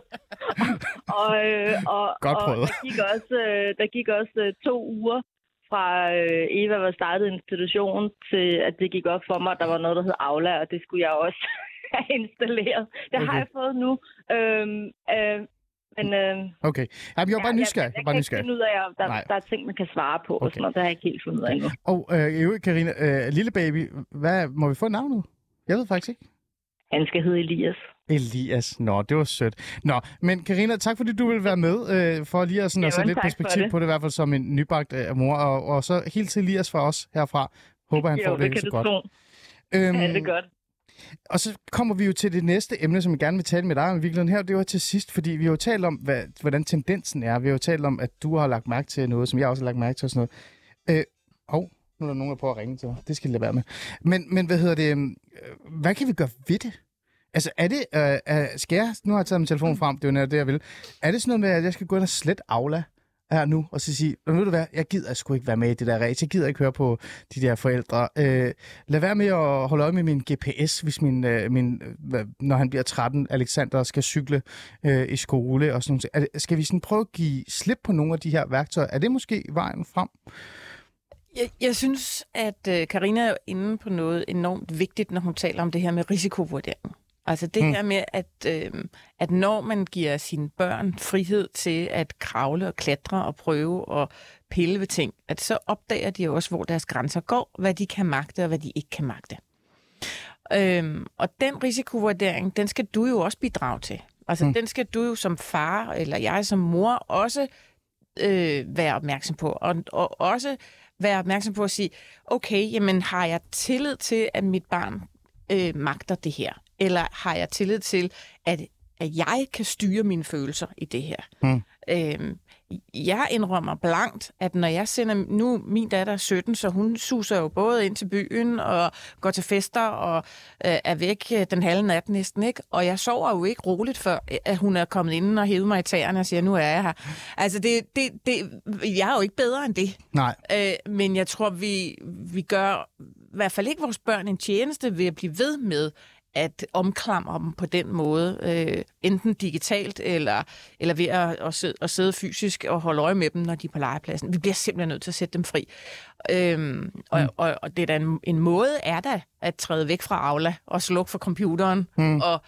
og, øh, og, Godt og prøvet. der gik også, øh, der gik også øh, to uger fra øh, Eva var startet i institution, til at det gik op for mig, at der var noget, der hed Aula, og det skulle jeg også have installeret. Det okay. har jeg fået nu. Øhm, øh, men øh, Okay. Jamen, jeg var bare nysgerrig. Jeg, jeg, bare kan ikke nysgerrig. finde ud af, om der, Nej. der er ting, man kan svare på, okay. og sådan noget. Det har jeg ikke helt fundet ud af endnu. Og øh, Karina, øh, lille baby, hvad, må vi få navnet? Jeg ved faktisk ikke. Han skal hedde Elias. Elias. Nå, det var sødt. Nå, men Karina, tak fordi du vil være med, øh, for lige at, sådan, at sætte lidt perspektiv det. på det, i hvert fald som en nybagt øh, mor. Og, og så helt til Elias fra os herfra. Håber, han jo, får det, det så godt. tro. Øhm, Ja, det er godt. Og så kommer vi jo til det næste emne, som jeg gerne vil tale med dig om i virkeligheden her. Det var til sidst, fordi vi har jo talt om, hvad, hvordan tendensen er. Vi har jo talt om, at du har lagt mærke til noget, som jeg også har lagt mærke til og sådan noget. Øh, hov, nu er der nogen, der prøver at ringe til mig. Det skal jeg lade være med. Men, men hvad hedder det? øhm, øh, Hvad kan vi gøre ved det? Altså, er det... Øh, skal jeg... Nu har jeg taget min telefon frem, det er jo det, jeg vil. Er det sådan noget med, at jeg skal gå ind og slette Aula her nu, og så sige, "Men ved du hvad, jeg gider sgu ikke være med i det der race, jeg gider ikke høre på de der forældre. Øh, lad være med at holde øje med min GPS, hvis min, øh, min øh, når han bliver 13, Alexander skal cykle øh, i skole og sådan noget. Det, skal vi sådan prøve at give slip på nogle af de her værktøjer? Er det måske vejen frem? Jeg, jeg synes, at øh, Karina er jo inde på noget enormt vigtigt, når hun taler om det her med risikovurdering. Altså det Mm. her med, at, øh, at når man giver sine børn frihed til at kravle og klatre og prøve og pille ved ting, at så opdager de jo også, hvor deres grænser går, hvad de kan magte og hvad de ikke kan magte. Øhm, og den risikovurdering, den skal du jo også bidrage til. Altså mm. den skal du jo som far, eller jeg som mor, også øh, være opmærksom på. Og, og også være opmærksom på at sige, okay, jamen har jeg tillid til, at mit barn øh, magter det her? Eller har jeg tillid til, at, at jeg kan styre mine følelser i det her? Mm. Øhm, jeg indrømmer blankt, at når jeg sender... Nu min datter er 17, så hun suser jo både ind til byen og går til fester og øh, er væk øh, den halve nat næsten, ikke? Og jeg sover jo ikke roligt, før øh, at hun er kommet ind og hævet mig i tæerne og siger, nu er jeg her. Altså, det, det, det, jeg er jo ikke bedre end det. Nej. Øh, men jeg tror, vi, vi gør i hvert fald ikke vores børn en tjeneste ved at blive ved med at omklamre dem på den måde, øh, enten digitalt eller, eller ved at, at, sidde, at sidde fysisk og holde øje med dem, når de er på legepladsen. Vi bliver simpelthen nødt til at sætte dem fri. Øhm, og, Mm. og, og det er da en, en måde er der at træde væk fra Aula og slukke for computeren, Mm. og,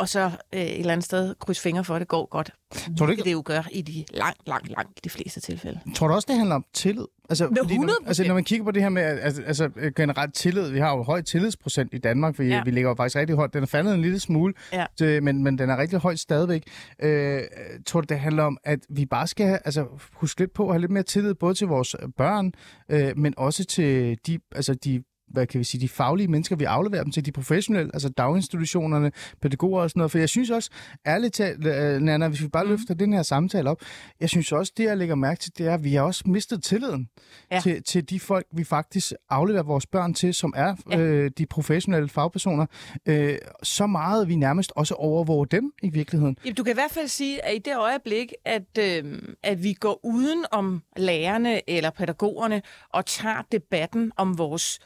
og så øh, et eller andet sted krydse fingre for, at det går godt. Tror du ikke- Det jo gør i de langt, langt, langt de fleste tilfælde. Tror du også, det handler om tillid? Altså, fordi når, 100%. altså, når man kigger på det her med altså, altså, øh, generelt tillid, vi har jo høj tillidsprocent i Danmark, for ja. Vi ligger jo faktisk rigtig højt. Den er faldet en lille smule, Ja. det, men, men den er rigtig højt stadigvæk. Øh, tror du, det handler om, at vi bare skal have, altså, huske lidt på at have lidt mere tillid, både til vores børn, øh, men også til de, altså, de hvad kan vi sige, de faglige mennesker, vi afleverer dem til, de professionelle, altså daginstitutionerne, pædagoger og sådan noget. For jeg synes også, ærligt talt, øh, Nana, hvis vi bare Mhm. løfter den her samtale op, jeg synes også, det jeg lægger mærke til, det er, at vi har også mistet tilliden Ja. til, til de folk, vi faktisk afleverer vores børn til, som er Ja. øh, de professionelle fagpersoner. Øh, så meget, vi nærmest også overvåger dem i virkeligheden. Jamen, du kan i hvert fald sige, at i det øjeblik, at, øh, at vi går uden om lærerne eller pædagogerne og tager debatten om vores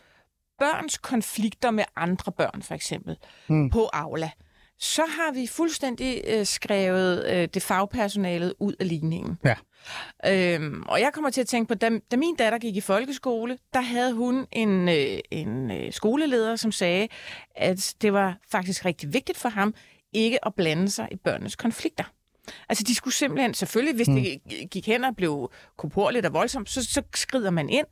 børns konflikter med andre børn, for eksempel, Mm. på Aula, så har vi fuldstændig øh, skrevet øh, det fagpersonalet ud af ligningen. Ja. Øhm, og jeg kommer til at tænke på, da, da min datter gik i folkeskole, der havde hun en, øh, en øh, skoleleder, som sagde, at det var faktisk rigtig vigtigt for ham ikke at blande sig i børnenes konflikter. Altså, de skulle simpelthen, selvfølgelig, hvis mm. det gik hen og blev korporligt og voldsomt, så, så skrider man ind.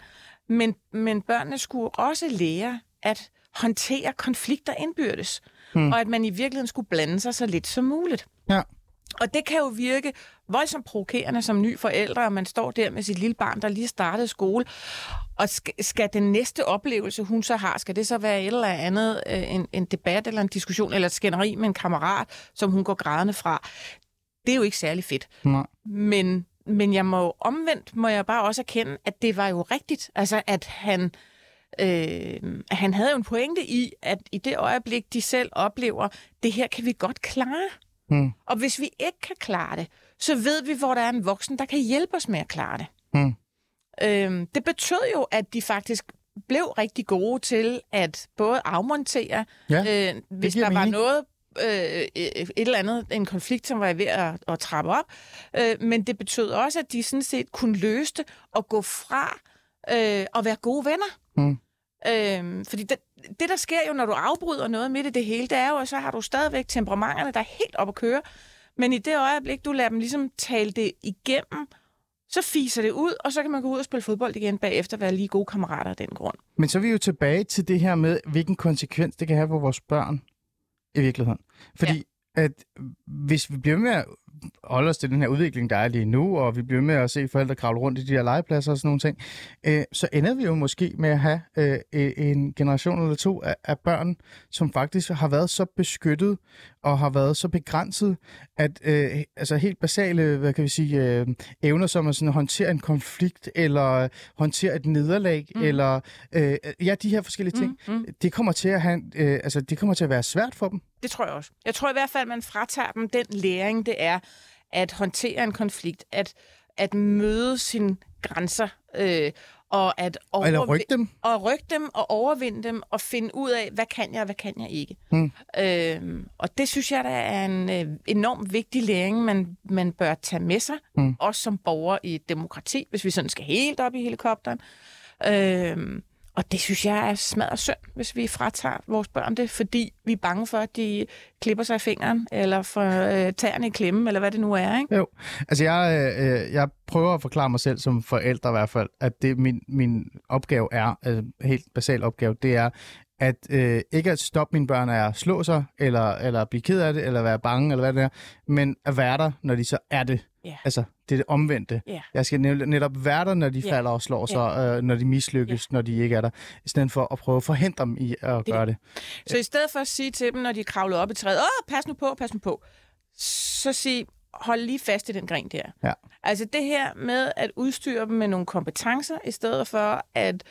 Men, men børnene skulle også lære at håndtere konflikter indbyrdes. Mm. Og at man i virkeligheden skulle blande sig så lidt som muligt. Ja. Og det kan jo virke voldsomt provokerende som ny forældre, og man står der med sit lille barn, der lige startede skole. Og skal, skal den næste oplevelse, hun så har, skal det så være et eller andet, øh, en, en debat eller en diskussion, eller et skænderi med en kammerat, som hun går grædende fra? Det er jo ikke særlig fedt. Nej. Men, men jeg må omvendt, må jeg bare også erkende, at det var jo rigtigt. Altså, at han, øh, han havde jo en pointe i, at i det øjeblik, de selv oplever, det her kan vi godt klare. Mm. Og hvis vi ikke kan klare det, så ved vi, hvor der er en voksen, der kan hjælpe os med at klare det. Mm. Øhm, det betød jo, at de faktisk blev rigtig gode til at både afmontere, Ja, øh, hvis der var mening. noget, øh, et eller andet, en konflikt, som var ved at, at trappe op. Øh, men det betød også, at de sådan set kunne løse det og gå fra øh, og være gode venner. Mm. Øhm, fordi det, det, der sker jo, når du afbryder noget midt i det hele, det er jo, at så har du stadigvæk temperamenterne, der er helt op at køre. Men i det øjeblik, du lader dem ligesom tale det igennem, så fiser det ud, og så kan man gå ud og spille fodbold igen bagefter, være lige gode kammerater af den grund. Men så er vi jo tilbage til det her med, hvilken konsekvens det kan have for vores børn i virkeligheden. Fordi ja. at hvis vi bliver med at holde os til den her udvikling, der er lige nu, og vi bliver med at se forældre kravle rundt i de her legepladser og sådan nogle ting, øh, så ender vi jo måske med at have øh, en generation eller to af, af børn, som faktisk har været så beskyttet og har været så begrænset, at øh, altså helt basale, hvad kan vi sige, øh, evner som at sådan håndtere en konflikt, eller håndtere et nederlag, mm. eller øh, ja, de her forskellige ting, Mm, mm. det kommer til at have, øh, altså det kommer til at være svært for dem. Det tror jeg også. Jeg tror i hvert fald, at man fratager dem den læring, det er at håndtere en konflikt, at, at møde sine grænser, øh, og at Eller overvi- rykke dem. og rykke dem og overvinde dem og finde ud af, hvad kan jeg, og hvad kan jeg ikke. Mm. Øhm, og det synes jeg, der er en øh, enormt vigtig læring, man, man bør tage med sig, Mm. også som borger i et demokrati, hvis vi sådan skal helt op i helikopteren. Øhm, og det synes jeg er smadret synd, hvis vi fratager vores børn det, fordi vi er bange for, at de klipper sig i fingeren, eller får øh, tæerne i klemme, eller hvad det nu er. Ikke? Jo, altså jeg, øh, jeg prøver at forklare mig selv som forældre i hvert fald, at det min, min opgave er, øh, helt basal opgave, det er at øh, ikke at stoppe mine børn af at slå sig, eller, eller blive ked af det, eller være bange, eller hvad det er, men at være der, når de så er det. Ja. Altså, det er det omvendte. Ja. Jeg skal net- netop være der, når de Ja. falder og slår sig, øh, når de mislykkes, når de ikke er der, i stedet for at prøve at forhindre dem i at Det- gøre det. Så i stedet for at sige til dem, når de kravler op i træet, åh, pas nu på, pas nu på, så sig, hold lige fast i den gren der. Ja. Altså det her med at udstyre dem med nogle kompetencer, i stedet for at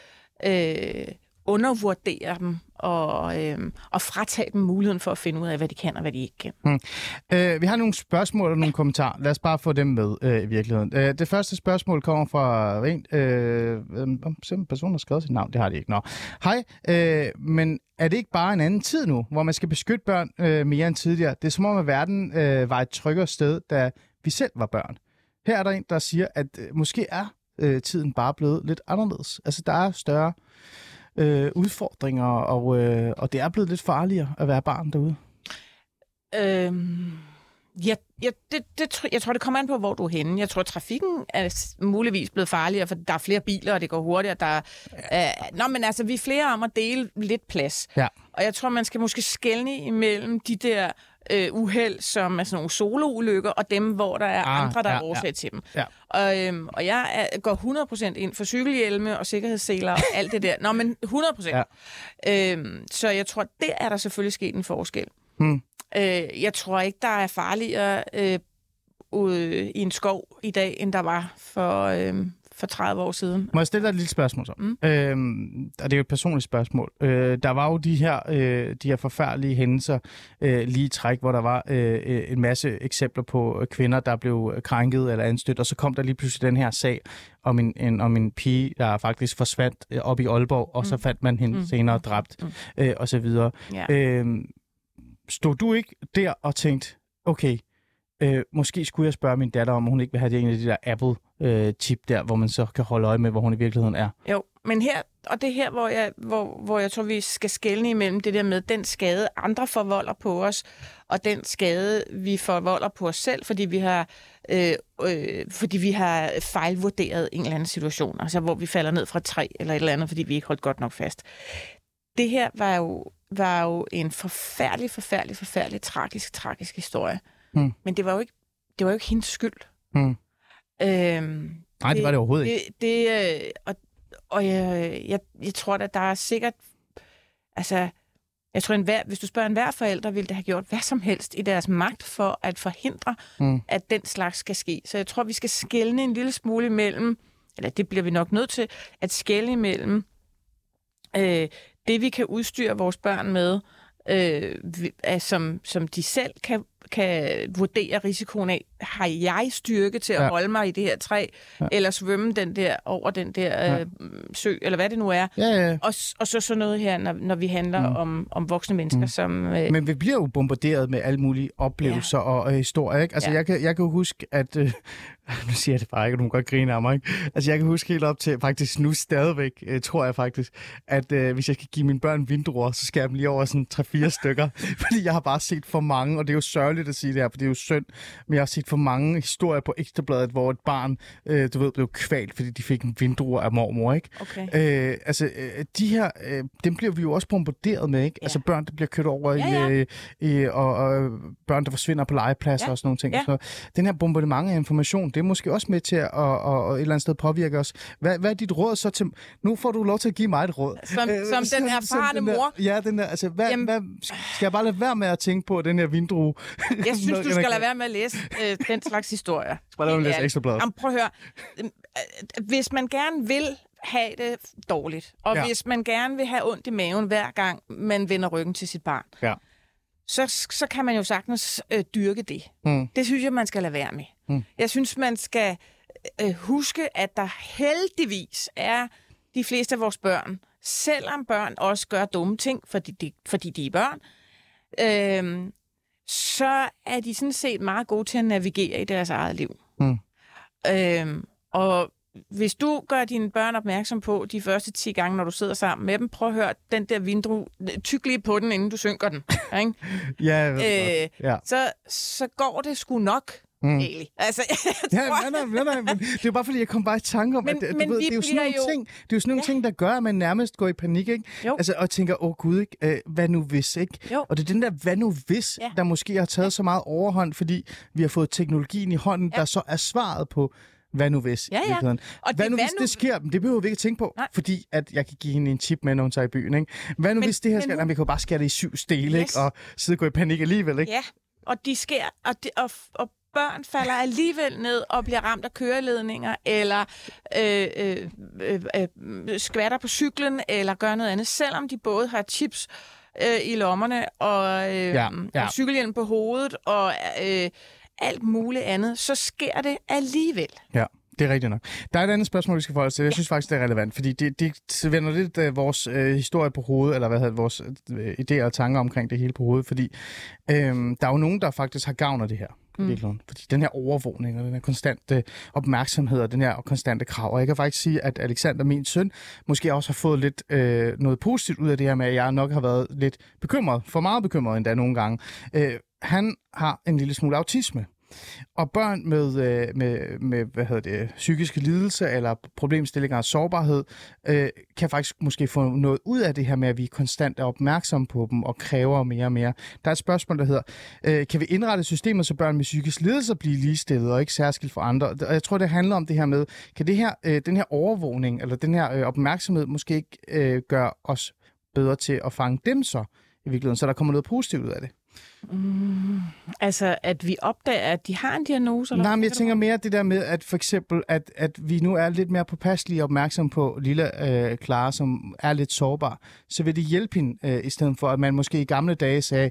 øh, undervurdere dem og, øh, og fratage dem muligheden for at finde ud af, hvad de kan og hvad de ikke kan. Hmm. Øh, vi har nogle spørgsmål og nogle kommentarer. Lad os bare få dem med øh, i virkeligheden. Øh, det første spørgsmål kommer fra en øh, øh, person, der har skrevet sit navn. Det har de ikke. Nå. Hej, øh, men er det ikke bare en anden tid nu, hvor man skal beskytte børn øh, mere end tidligere? Det er som om, at verden øh, var et tryggere sted, da vi selv var børn. Her er der en, der siger, at øh, måske er øh, tiden bare blevet lidt anderledes. Altså, der er større øh, udfordringer, og, øh, og det er blevet lidt farligere at være barn derude. Øhm, ja, ja, det, det, jeg tror, det kommer an på, hvor du er henne. Jeg tror, trafikken er muligvis blevet farligere, for der er flere biler, og det går hurtigere. Der er, øh, nå, men altså, vi er flere om at dele lidt plads. Ja. Og jeg tror, man skal måske skelne imellem de der øh, uheld, som er sådan nogle soloulykker, og dem, hvor der er Ah, andre, der ja, er årsag ja. til dem. Ja. Og, øhm, og jeg er, går 100% ind for cykelhjelme og sikkerhedsseler og alt det der. Nå, men 100%. Ja. Øhm, så jeg tror, det er der selvfølgelig sket en forskel. Hmm. Øh, jeg tror ikke, der er farligere øh, ude i en skov i dag, end der var for, øh, for 30 år siden. Må jeg stille dig et lille spørgsmål så? Mm. Øhm, og det er jo et personligt spørgsmål. Øh, der var jo de her, øh, de her forfærdelige hændelser øh, lige i træk, hvor der var øh, en masse eksempler på øh, kvinder, der blev krænket eller anstødt, og så kom der lige pludselig den her sag om en, en, om en pige, der faktisk forsvandt øh, op i Aalborg, og så Mm. fandt man hende Mm. senere dræbt, Mm. øh, og så videre. Ja. Øhm, stod du ikke der og tænkte, okay, øh, måske skulle jeg spørge min datter, om hun ikke vil have det en af de der Apple-chip øh, der, hvor man så kan holde øje med, hvor hun i virkeligheden er. Jo, men her, og det er her, hvor jeg, hvor, hvor jeg tror, vi skal skelne imellem det der med den skade, andre forvolder på os, og den skade, vi forvolder på os selv, fordi vi har, øh, øh, fordi vi har fejlvurderet en eller anden situation, altså hvor vi falder ned fra træ eller et eller andet, fordi vi ikke holdt godt nok fast. Det her var jo, var jo en forfærdelig, forfærdelig, forfærdelig tragisk, tragisk historie. Mm. Men det var jo ikke det var jo ikke hendes skyld. Mm. Øhm, Nej, det var det overhovedet ikke. det, det, øh, og, og jeg, jeg, jeg tror, at der er sikkert... Altså, jeg tror, enhver, hvis du spørger enhver forælder, ville det have gjort hvad som helst i deres magt for at forhindre, Mm. at den slags skal ske. Så jeg tror, vi skal skelne en lille smule imellem, eller det bliver vi nok nødt til, at skelne imellem øh, det, vi kan udstyre vores børn med, øh, som, som de selv kan, kan vurdere risikoen af. Har jeg styrke til at Ja. ja. holde mig i det her træ, Ja. ja. eller svømme den der over den der øh, sø, eller hvad det nu er. Ja, ja. Og, og så sådan noget her, når, når vi handler Mm. om, om voksne mennesker, Mm. som... Øh, Men vi bliver jo bombarderet med alle mulige oplevelser ja. og, og historier, ikke? Altså, ja. Ja. jeg, kan, jeg kan huske, at... Øh, nu siger jeg det bare ikke, og du må godt grine af mig, ikke? Altså, jeg kan huske helt op til, faktisk nu stadigvæk, øh, tror jeg faktisk, at øh, hvis jeg skal give mine børn vindruer, så skal jeg dem lige over sådan 3-4 stykker. Fordi jeg har bare set for mange, og det er jo sørgeligt at sige det her, for det er jo synd, men jeg har set for mange historier på Ekstrabladet, hvor et barn, øh, du ved, blev kvalt, fordi de fik en vindruer af mormor, ikke? okay. Øh, altså, øh, de her, øh, dem bliver vi jo også bombarderet med, ikke? Ja. Altså børn, der bliver kørt over Ja, i, ja. øh, i, og, og børn, der forsvinder på legepladser Ja. og sådan nogle ting. Ja. Og noget. Den her bombardement af information, det er måske også med til at, at, at et eller andet sted påvirke os. Hvad, hvad er dit råd så til... Nu får du lov til at give mig et råd. Som, som den erfarne den der, mor. Ja, den der, altså, hvad, Jamen- hvad, skal jeg bare lade være med at tænke på den her vindrue? Jeg synes, du skal lade være med at læse øh, den slags historier. Bare lade læse Ekstrabladet. Jamen, prøv at høre. Øhm, øh, Hvis man gerne vil have det dårligt, og ja. hvis man gerne vil have ondt i maven hver gang, man vender ryggen til sit barn, Ja. så, så kan man jo sagtens øh, dyrke det. Mm. Det synes jeg, man skal lade være med. Mm. Jeg synes, man skal øh, huske, at der heldigvis er de fleste af vores børn, selvom børn også gør dumme ting, fordi de, fordi de er børn, øh, så er de sådan set meget gode til at navigere i deres eget liv. Mm. Øhm, og hvis du gør dine børn opmærksom på de første 10 gange, når du sidder sammen med dem, prøv at høre den der vindue, tyk lige på den, inden du synker den. Ikke? Ja, jeg ved Øh, ja. så, så går det sgu nok, Mm. egentlig. Altså, Ja, nej, nej, nej, nej, det er jo bare fordi, jeg kom bare i tanke om, Men- at det, men du ved, det er jo sådan nogle jo- ting, det er jo sådan nogle Ja. ting, der gør, at man nærmest går i panik, ikke? Jo. Altså, og tænker, åh gud, ikke? Øh, hvad nu hvis, ikke? Jo. Og det er den der, hvad nu hvis, Ja. der måske har taget så meget overhånd, fordi vi har fået teknologien i hånden, Ja. der så er svaret på, hvad nu hvis, Ja, ja. virkeligheden. Og Hvad det nu hvad hvis nu- det sker? Det behøver vi ikke at tænke på, Nej. fordi at jeg kan give hende en chip med, når hun tager i byen, ikke? Hvad nu Men- hvis det her sker? hun- Jamen, vi kan jo bare skære det i syv stele, Yes. ikke? Og sidde og gå i panik alligevel, ikke? Ja, og de sker, og, de, og, og børn falder alligevel ned og bliver ramt af køreledninger, eller øh, øh, øh, øh, skvatter på cyklen, eller gør noget andet, selvom de både har chips øh, i lommerne, og, øh, Ja, ja. og cykelhjelm på hovedet, og øh, alt muligt andet, så sker det alligevel. Ja, det er rigtigt nok. Der er et andet spørgsmål, vi skal forholde os til. Jeg synes faktisk, det er relevant, fordi det, det vender lidt uh, vores uh, historie på hovedet, eller hvad hedder vores uh, idéer og tanker omkring det hele på hovedet, fordi øhm, der er jo nogen, der faktisk har gavn af det her. Mm. Fordi den her overvågning og den her konstante opmærksomhed og den her konstante krav. Og jeg kan faktisk sige, at Alexander, min søn, måske også har fået lidt øh, noget positivt ud af det her med, at jeg nok har været lidt bekymret, for meget bekymret endda nogle gange. Øh, han har en lille smule autisme. Og børn med, øh, med, med hvad hedder det, psykiske lidelser eller problemstillinger og sårbarhed, øh, kan faktisk måske få noget ud af det her med, at vi konstant er opmærksomme på dem og kræver mere og mere. Der er et spørgsmål, der hedder, øh, kan vi indrette systemet, så børn med psykisk lidelse bliver ligestillet og ikke særskilt for andre? Og jeg tror, det handler om det her med, kan det her, øh, den her overvågning eller den her øh, opmærksomhed måske ikke øh, gøre os bedre til at fange dem så i virkeligheden, så der kommer noget positivt ud af det? Altså, at vi opdager, at de har en diagnose? Eller Nej, men jeg tænker mere det der med, at for eksempel, at, at vi nu er lidt mere påpasselige og opmærksom på lille øh, Clara, som er lidt sårbar. Så vil det hjælpe hende, øh, i stedet for at man måske i gamle dage sagde,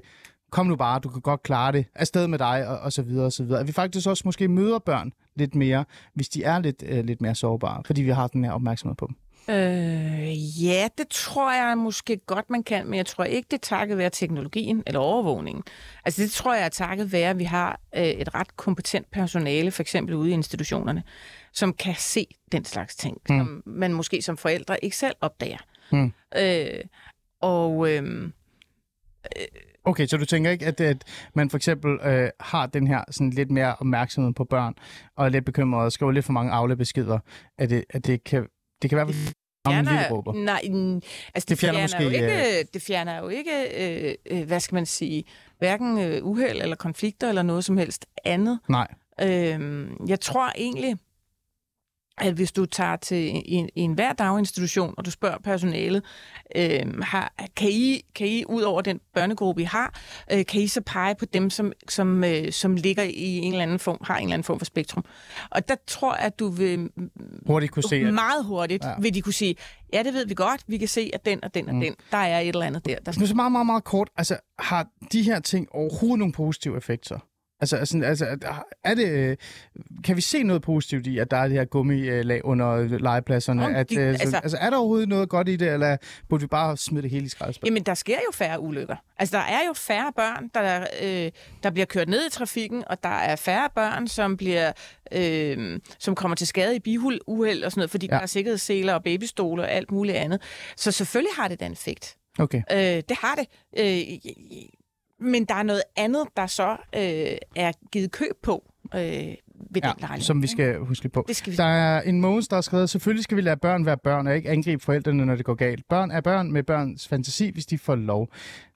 kom nu bare, du kan godt klare det, afsted med dig, og, og så videre, og så videre. At vi faktisk også måske møder børn lidt mere, hvis de er lidt, øh, lidt mere sårbare, fordi vi har den her opmærksomhed på dem. Øh, ja, det tror jeg måske godt, man kan, men jeg tror ikke, det er takket være teknologien eller overvågningen. Altså det tror jeg er takket være, at vi har øh, et ret kompetent personale, for eksempel ude i institutionerne, som kan se den slags ting, mm. som man måske som forældre ikke selv opdager. Mm. Øh, og øh, Okay, så du tænker ikke, at, at man for eksempel øh, har den her sådan lidt mere opmærksomhed på børn, og er lidt bekymret og skriver lidt for mange aflebeskeder, at det, at det kan, det kan være, at en lille råber. nej, altså det, Det fjerner fjerner, måske, jo ikke, det fjerner jo ikke, øh, øh, hvad skal man sige, hverken øh, uheld eller konflikter eller noget som helst andet. Nej. Øh, jeg tror egentlig, at hvis du tager til en, en hver daginstitution, og du spørger personalet, øh, har, kan, I, kan I ud over den børnegruppe, I har, øh, kan I så pege på dem, som, som, øh, som ligger i en eller anden form, har en eller anden form for spektrum? Og der tror jeg, at du vil Hurtigt kunne se, at meget hurtigt, Ja. vil de kunne sige, ja, det ved vi godt, vi kan se, at den og den og mm. den, der er et eller andet der. der Nu så meget, meget, meget kort. Altså, har de her ting overhovedet nogle positive effekter? Altså, altså, altså er det, øh, kan vi se noget positivt i, at der er det her gummilag under legepladserne? Om At, de- øh, altså- altså, altså, er der overhovedet noget godt i det, eller burde vi bare smide det hele i skraldespanden? Jamen, der sker jo færre ulykker. Altså, der er jo færre børn, der, øh, der bliver kørt ned i trafikken, og der er færre børn, som bliver øh, som kommer til skade i bihul-uheld og sådan noget, fordi Ja. der er sikkerhedsseler og babystoler og alt muligt andet. Så selvfølgelig har det den effekt. Okay. Øh, det har det. Øh, men der er noget andet, der så øh, er givet køb på øh, ved ja, den lejlighed. som vi skal huske på. Det skal vi- Der er en Mogens, der har skrevet, selvfølgelig skal vi lade børn være børn, og ikke angribe forældrene, når det går galt. Børn er børn med børns fantasi, hvis de får lov.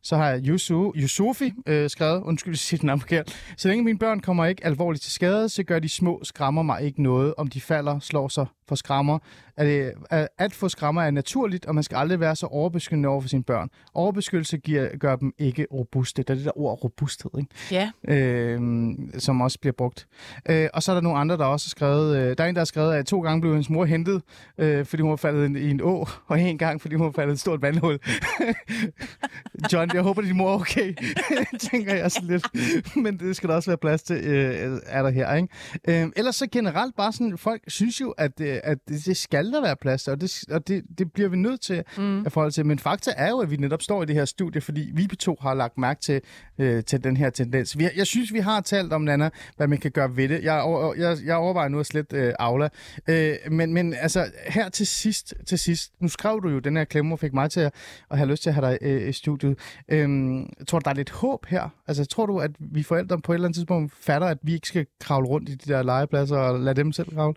Så har Yusu, Yusufi øh, skrevet, undskyld, den navn forkert. Så længe mine børn kommer ikke alvorligt til skade, så gør de små skrammer mig ikke noget. Om de falder, slår sig for skrammer. At, at, at få skrammer er naturligt, og man skal aldrig være så overbeskyttende over for sine børn. Overbeskyttelse giver, gør dem ikke robuste. Det er det der ord robusthed, ikke? Ja, øh, som også bliver brugt. Øh, og så er der nogle andre, der også har skrevet... Øh, der er en, der har skrevet, at to gange blev hendes mor hentet, øh, fordi hun var faldet i en å, og en gang, fordi hun var faldet i et stort vandhul. John, jeg håber, din mor er okay, tænker jeg så lidt. Men det skal der også være plads til, øh, er der her, ikke? Øh, ellers så generelt bare sådan, folk synes jo, at, øh, at det, det skal der være plads til, og det, og det, det bliver vi nødt til mm. at forholde til. Men fakta er jo, at vi netop står i det her studie, fordi vi to har lagt mærke til, øh, til den her tendens. Vi, har- jeg synes, vi har talt om, Nana, hvad man kan gøre ved det. Jeg, over, jeg, jeg overvejer nu at slette øh, Aula. Øh, men, men altså, her til sidst, til sidst, nu skrev du jo den her klemme, og fik mig til at, at have lyst til at have dig øh, i studiet. Øhm, tror du, der er lidt håb her? Altså, tror du, at vi forældre på et eller andet tidspunkt fatter, at vi ikke skal kravle rundt i de der legepladser og lade dem selv kravle?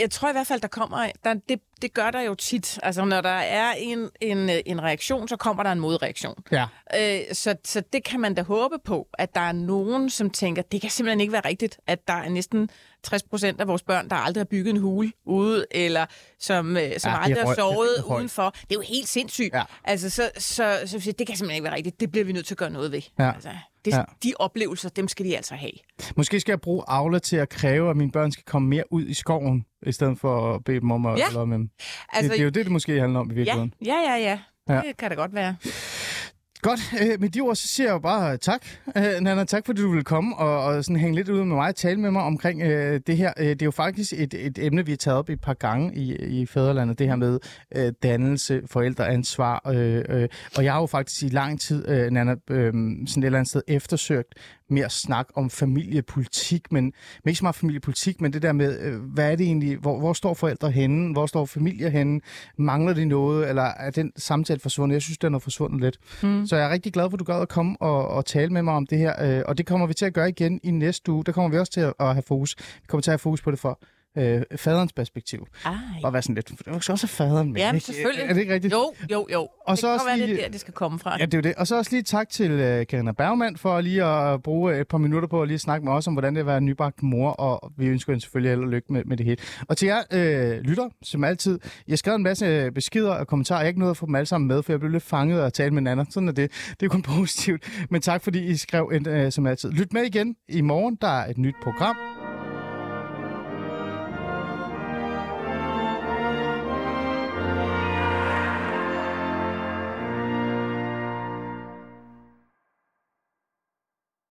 jeg tror i hvert fald, der kommer... Der, det, det gør der jo tit. Altså, når der er en, en, en reaktion, så kommer der en modreaktion. Ja. Øh, så, så det kan man da håbe på, at der er nogen, som tænker, det kan simpelthen ikke være rigtigt, at der er næsten 60 procent af vores børn, der aldrig har bygget en hule ude, eller som, øh, som Ja, ja, aldrig har sovet højt. udenfor. Det er jo helt sindssygt. Ja. Altså, så, så, så, så det kan simpelthen ikke være rigtigt. Det bliver vi nødt til at gøre noget ved. Ja. Altså, det, Ja. ja. De oplevelser, dem skal de altså have. Måske skal jeg bruge Aula til at kræve, at mine børn skal komme mere ud i skoven, i stedet for at bede dem om at Ja. med dem. Altså, det, det er jo det, det måske handler om i ja, virkeligheden. ja, ja, ja. Ja. Det kan da godt være. Godt, øh, med de ord, så siger jeg jo bare øh, tak, øh, Nana. Tak, fordi du ville komme og, og sådan hænge lidt ud med mig og tale med mig omkring øh, det her. Øh, det er jo faktisk et, et emne, vi har taget op et par gange i, i Fæderlandet, det her med øh, dannelse, forældreansvar. Øh, øh, og jeg har jo faktisk i lang tid, øh, Nana, øh, sådan et eller andet sted eftersøgt mere snak om familiepolitik, men, ikke så meget familiepolitik, men det der med, øh, hvad er det egentlig, hvor, hvor står forældre henne, hvor står familier henne, mangler de noget, eller er den samtale forsvundet? Jeg synes, den er forsvundet lidt. Mm. Så jeg er rigtig glad for, at du gad at komme og, og tale med mig om det her, øh, og det kommer vi til at gøre igen i næste uge. Der kommer vi også til at, at have fokus. Vi kommer til at have fokus på det for øh, faderens perspektiv. Ej. Og være sådan lidt, for det er jo også faderen med. Jamen, ikke? selvfølgelig. Er det ikke rigtigt? Jo, jo, jo. Og det så kan også være, lige- det er der, det skal komme fra. Ja, det er jo det. Og så også lige tak til uh, Karina Bergmann for lige at bruge et par minutter på at lige snakke med os om, hvordan det er at være nybagt mor, og vi ønsker hende selvfølgelig held og lykke med, med det hele. Og til jer øh, lytter, som altid, jeg skrev en masse beskeder og kommentarer, jeg har ikke nået at få dem alle sammen med, for jeg blev lidt fanget og tale med Nana. Sådan er det. Det er kun positivt. Men tak fordi I skrev, en, øh, som altid. Lyt med igen i morgen, der er et nyt program.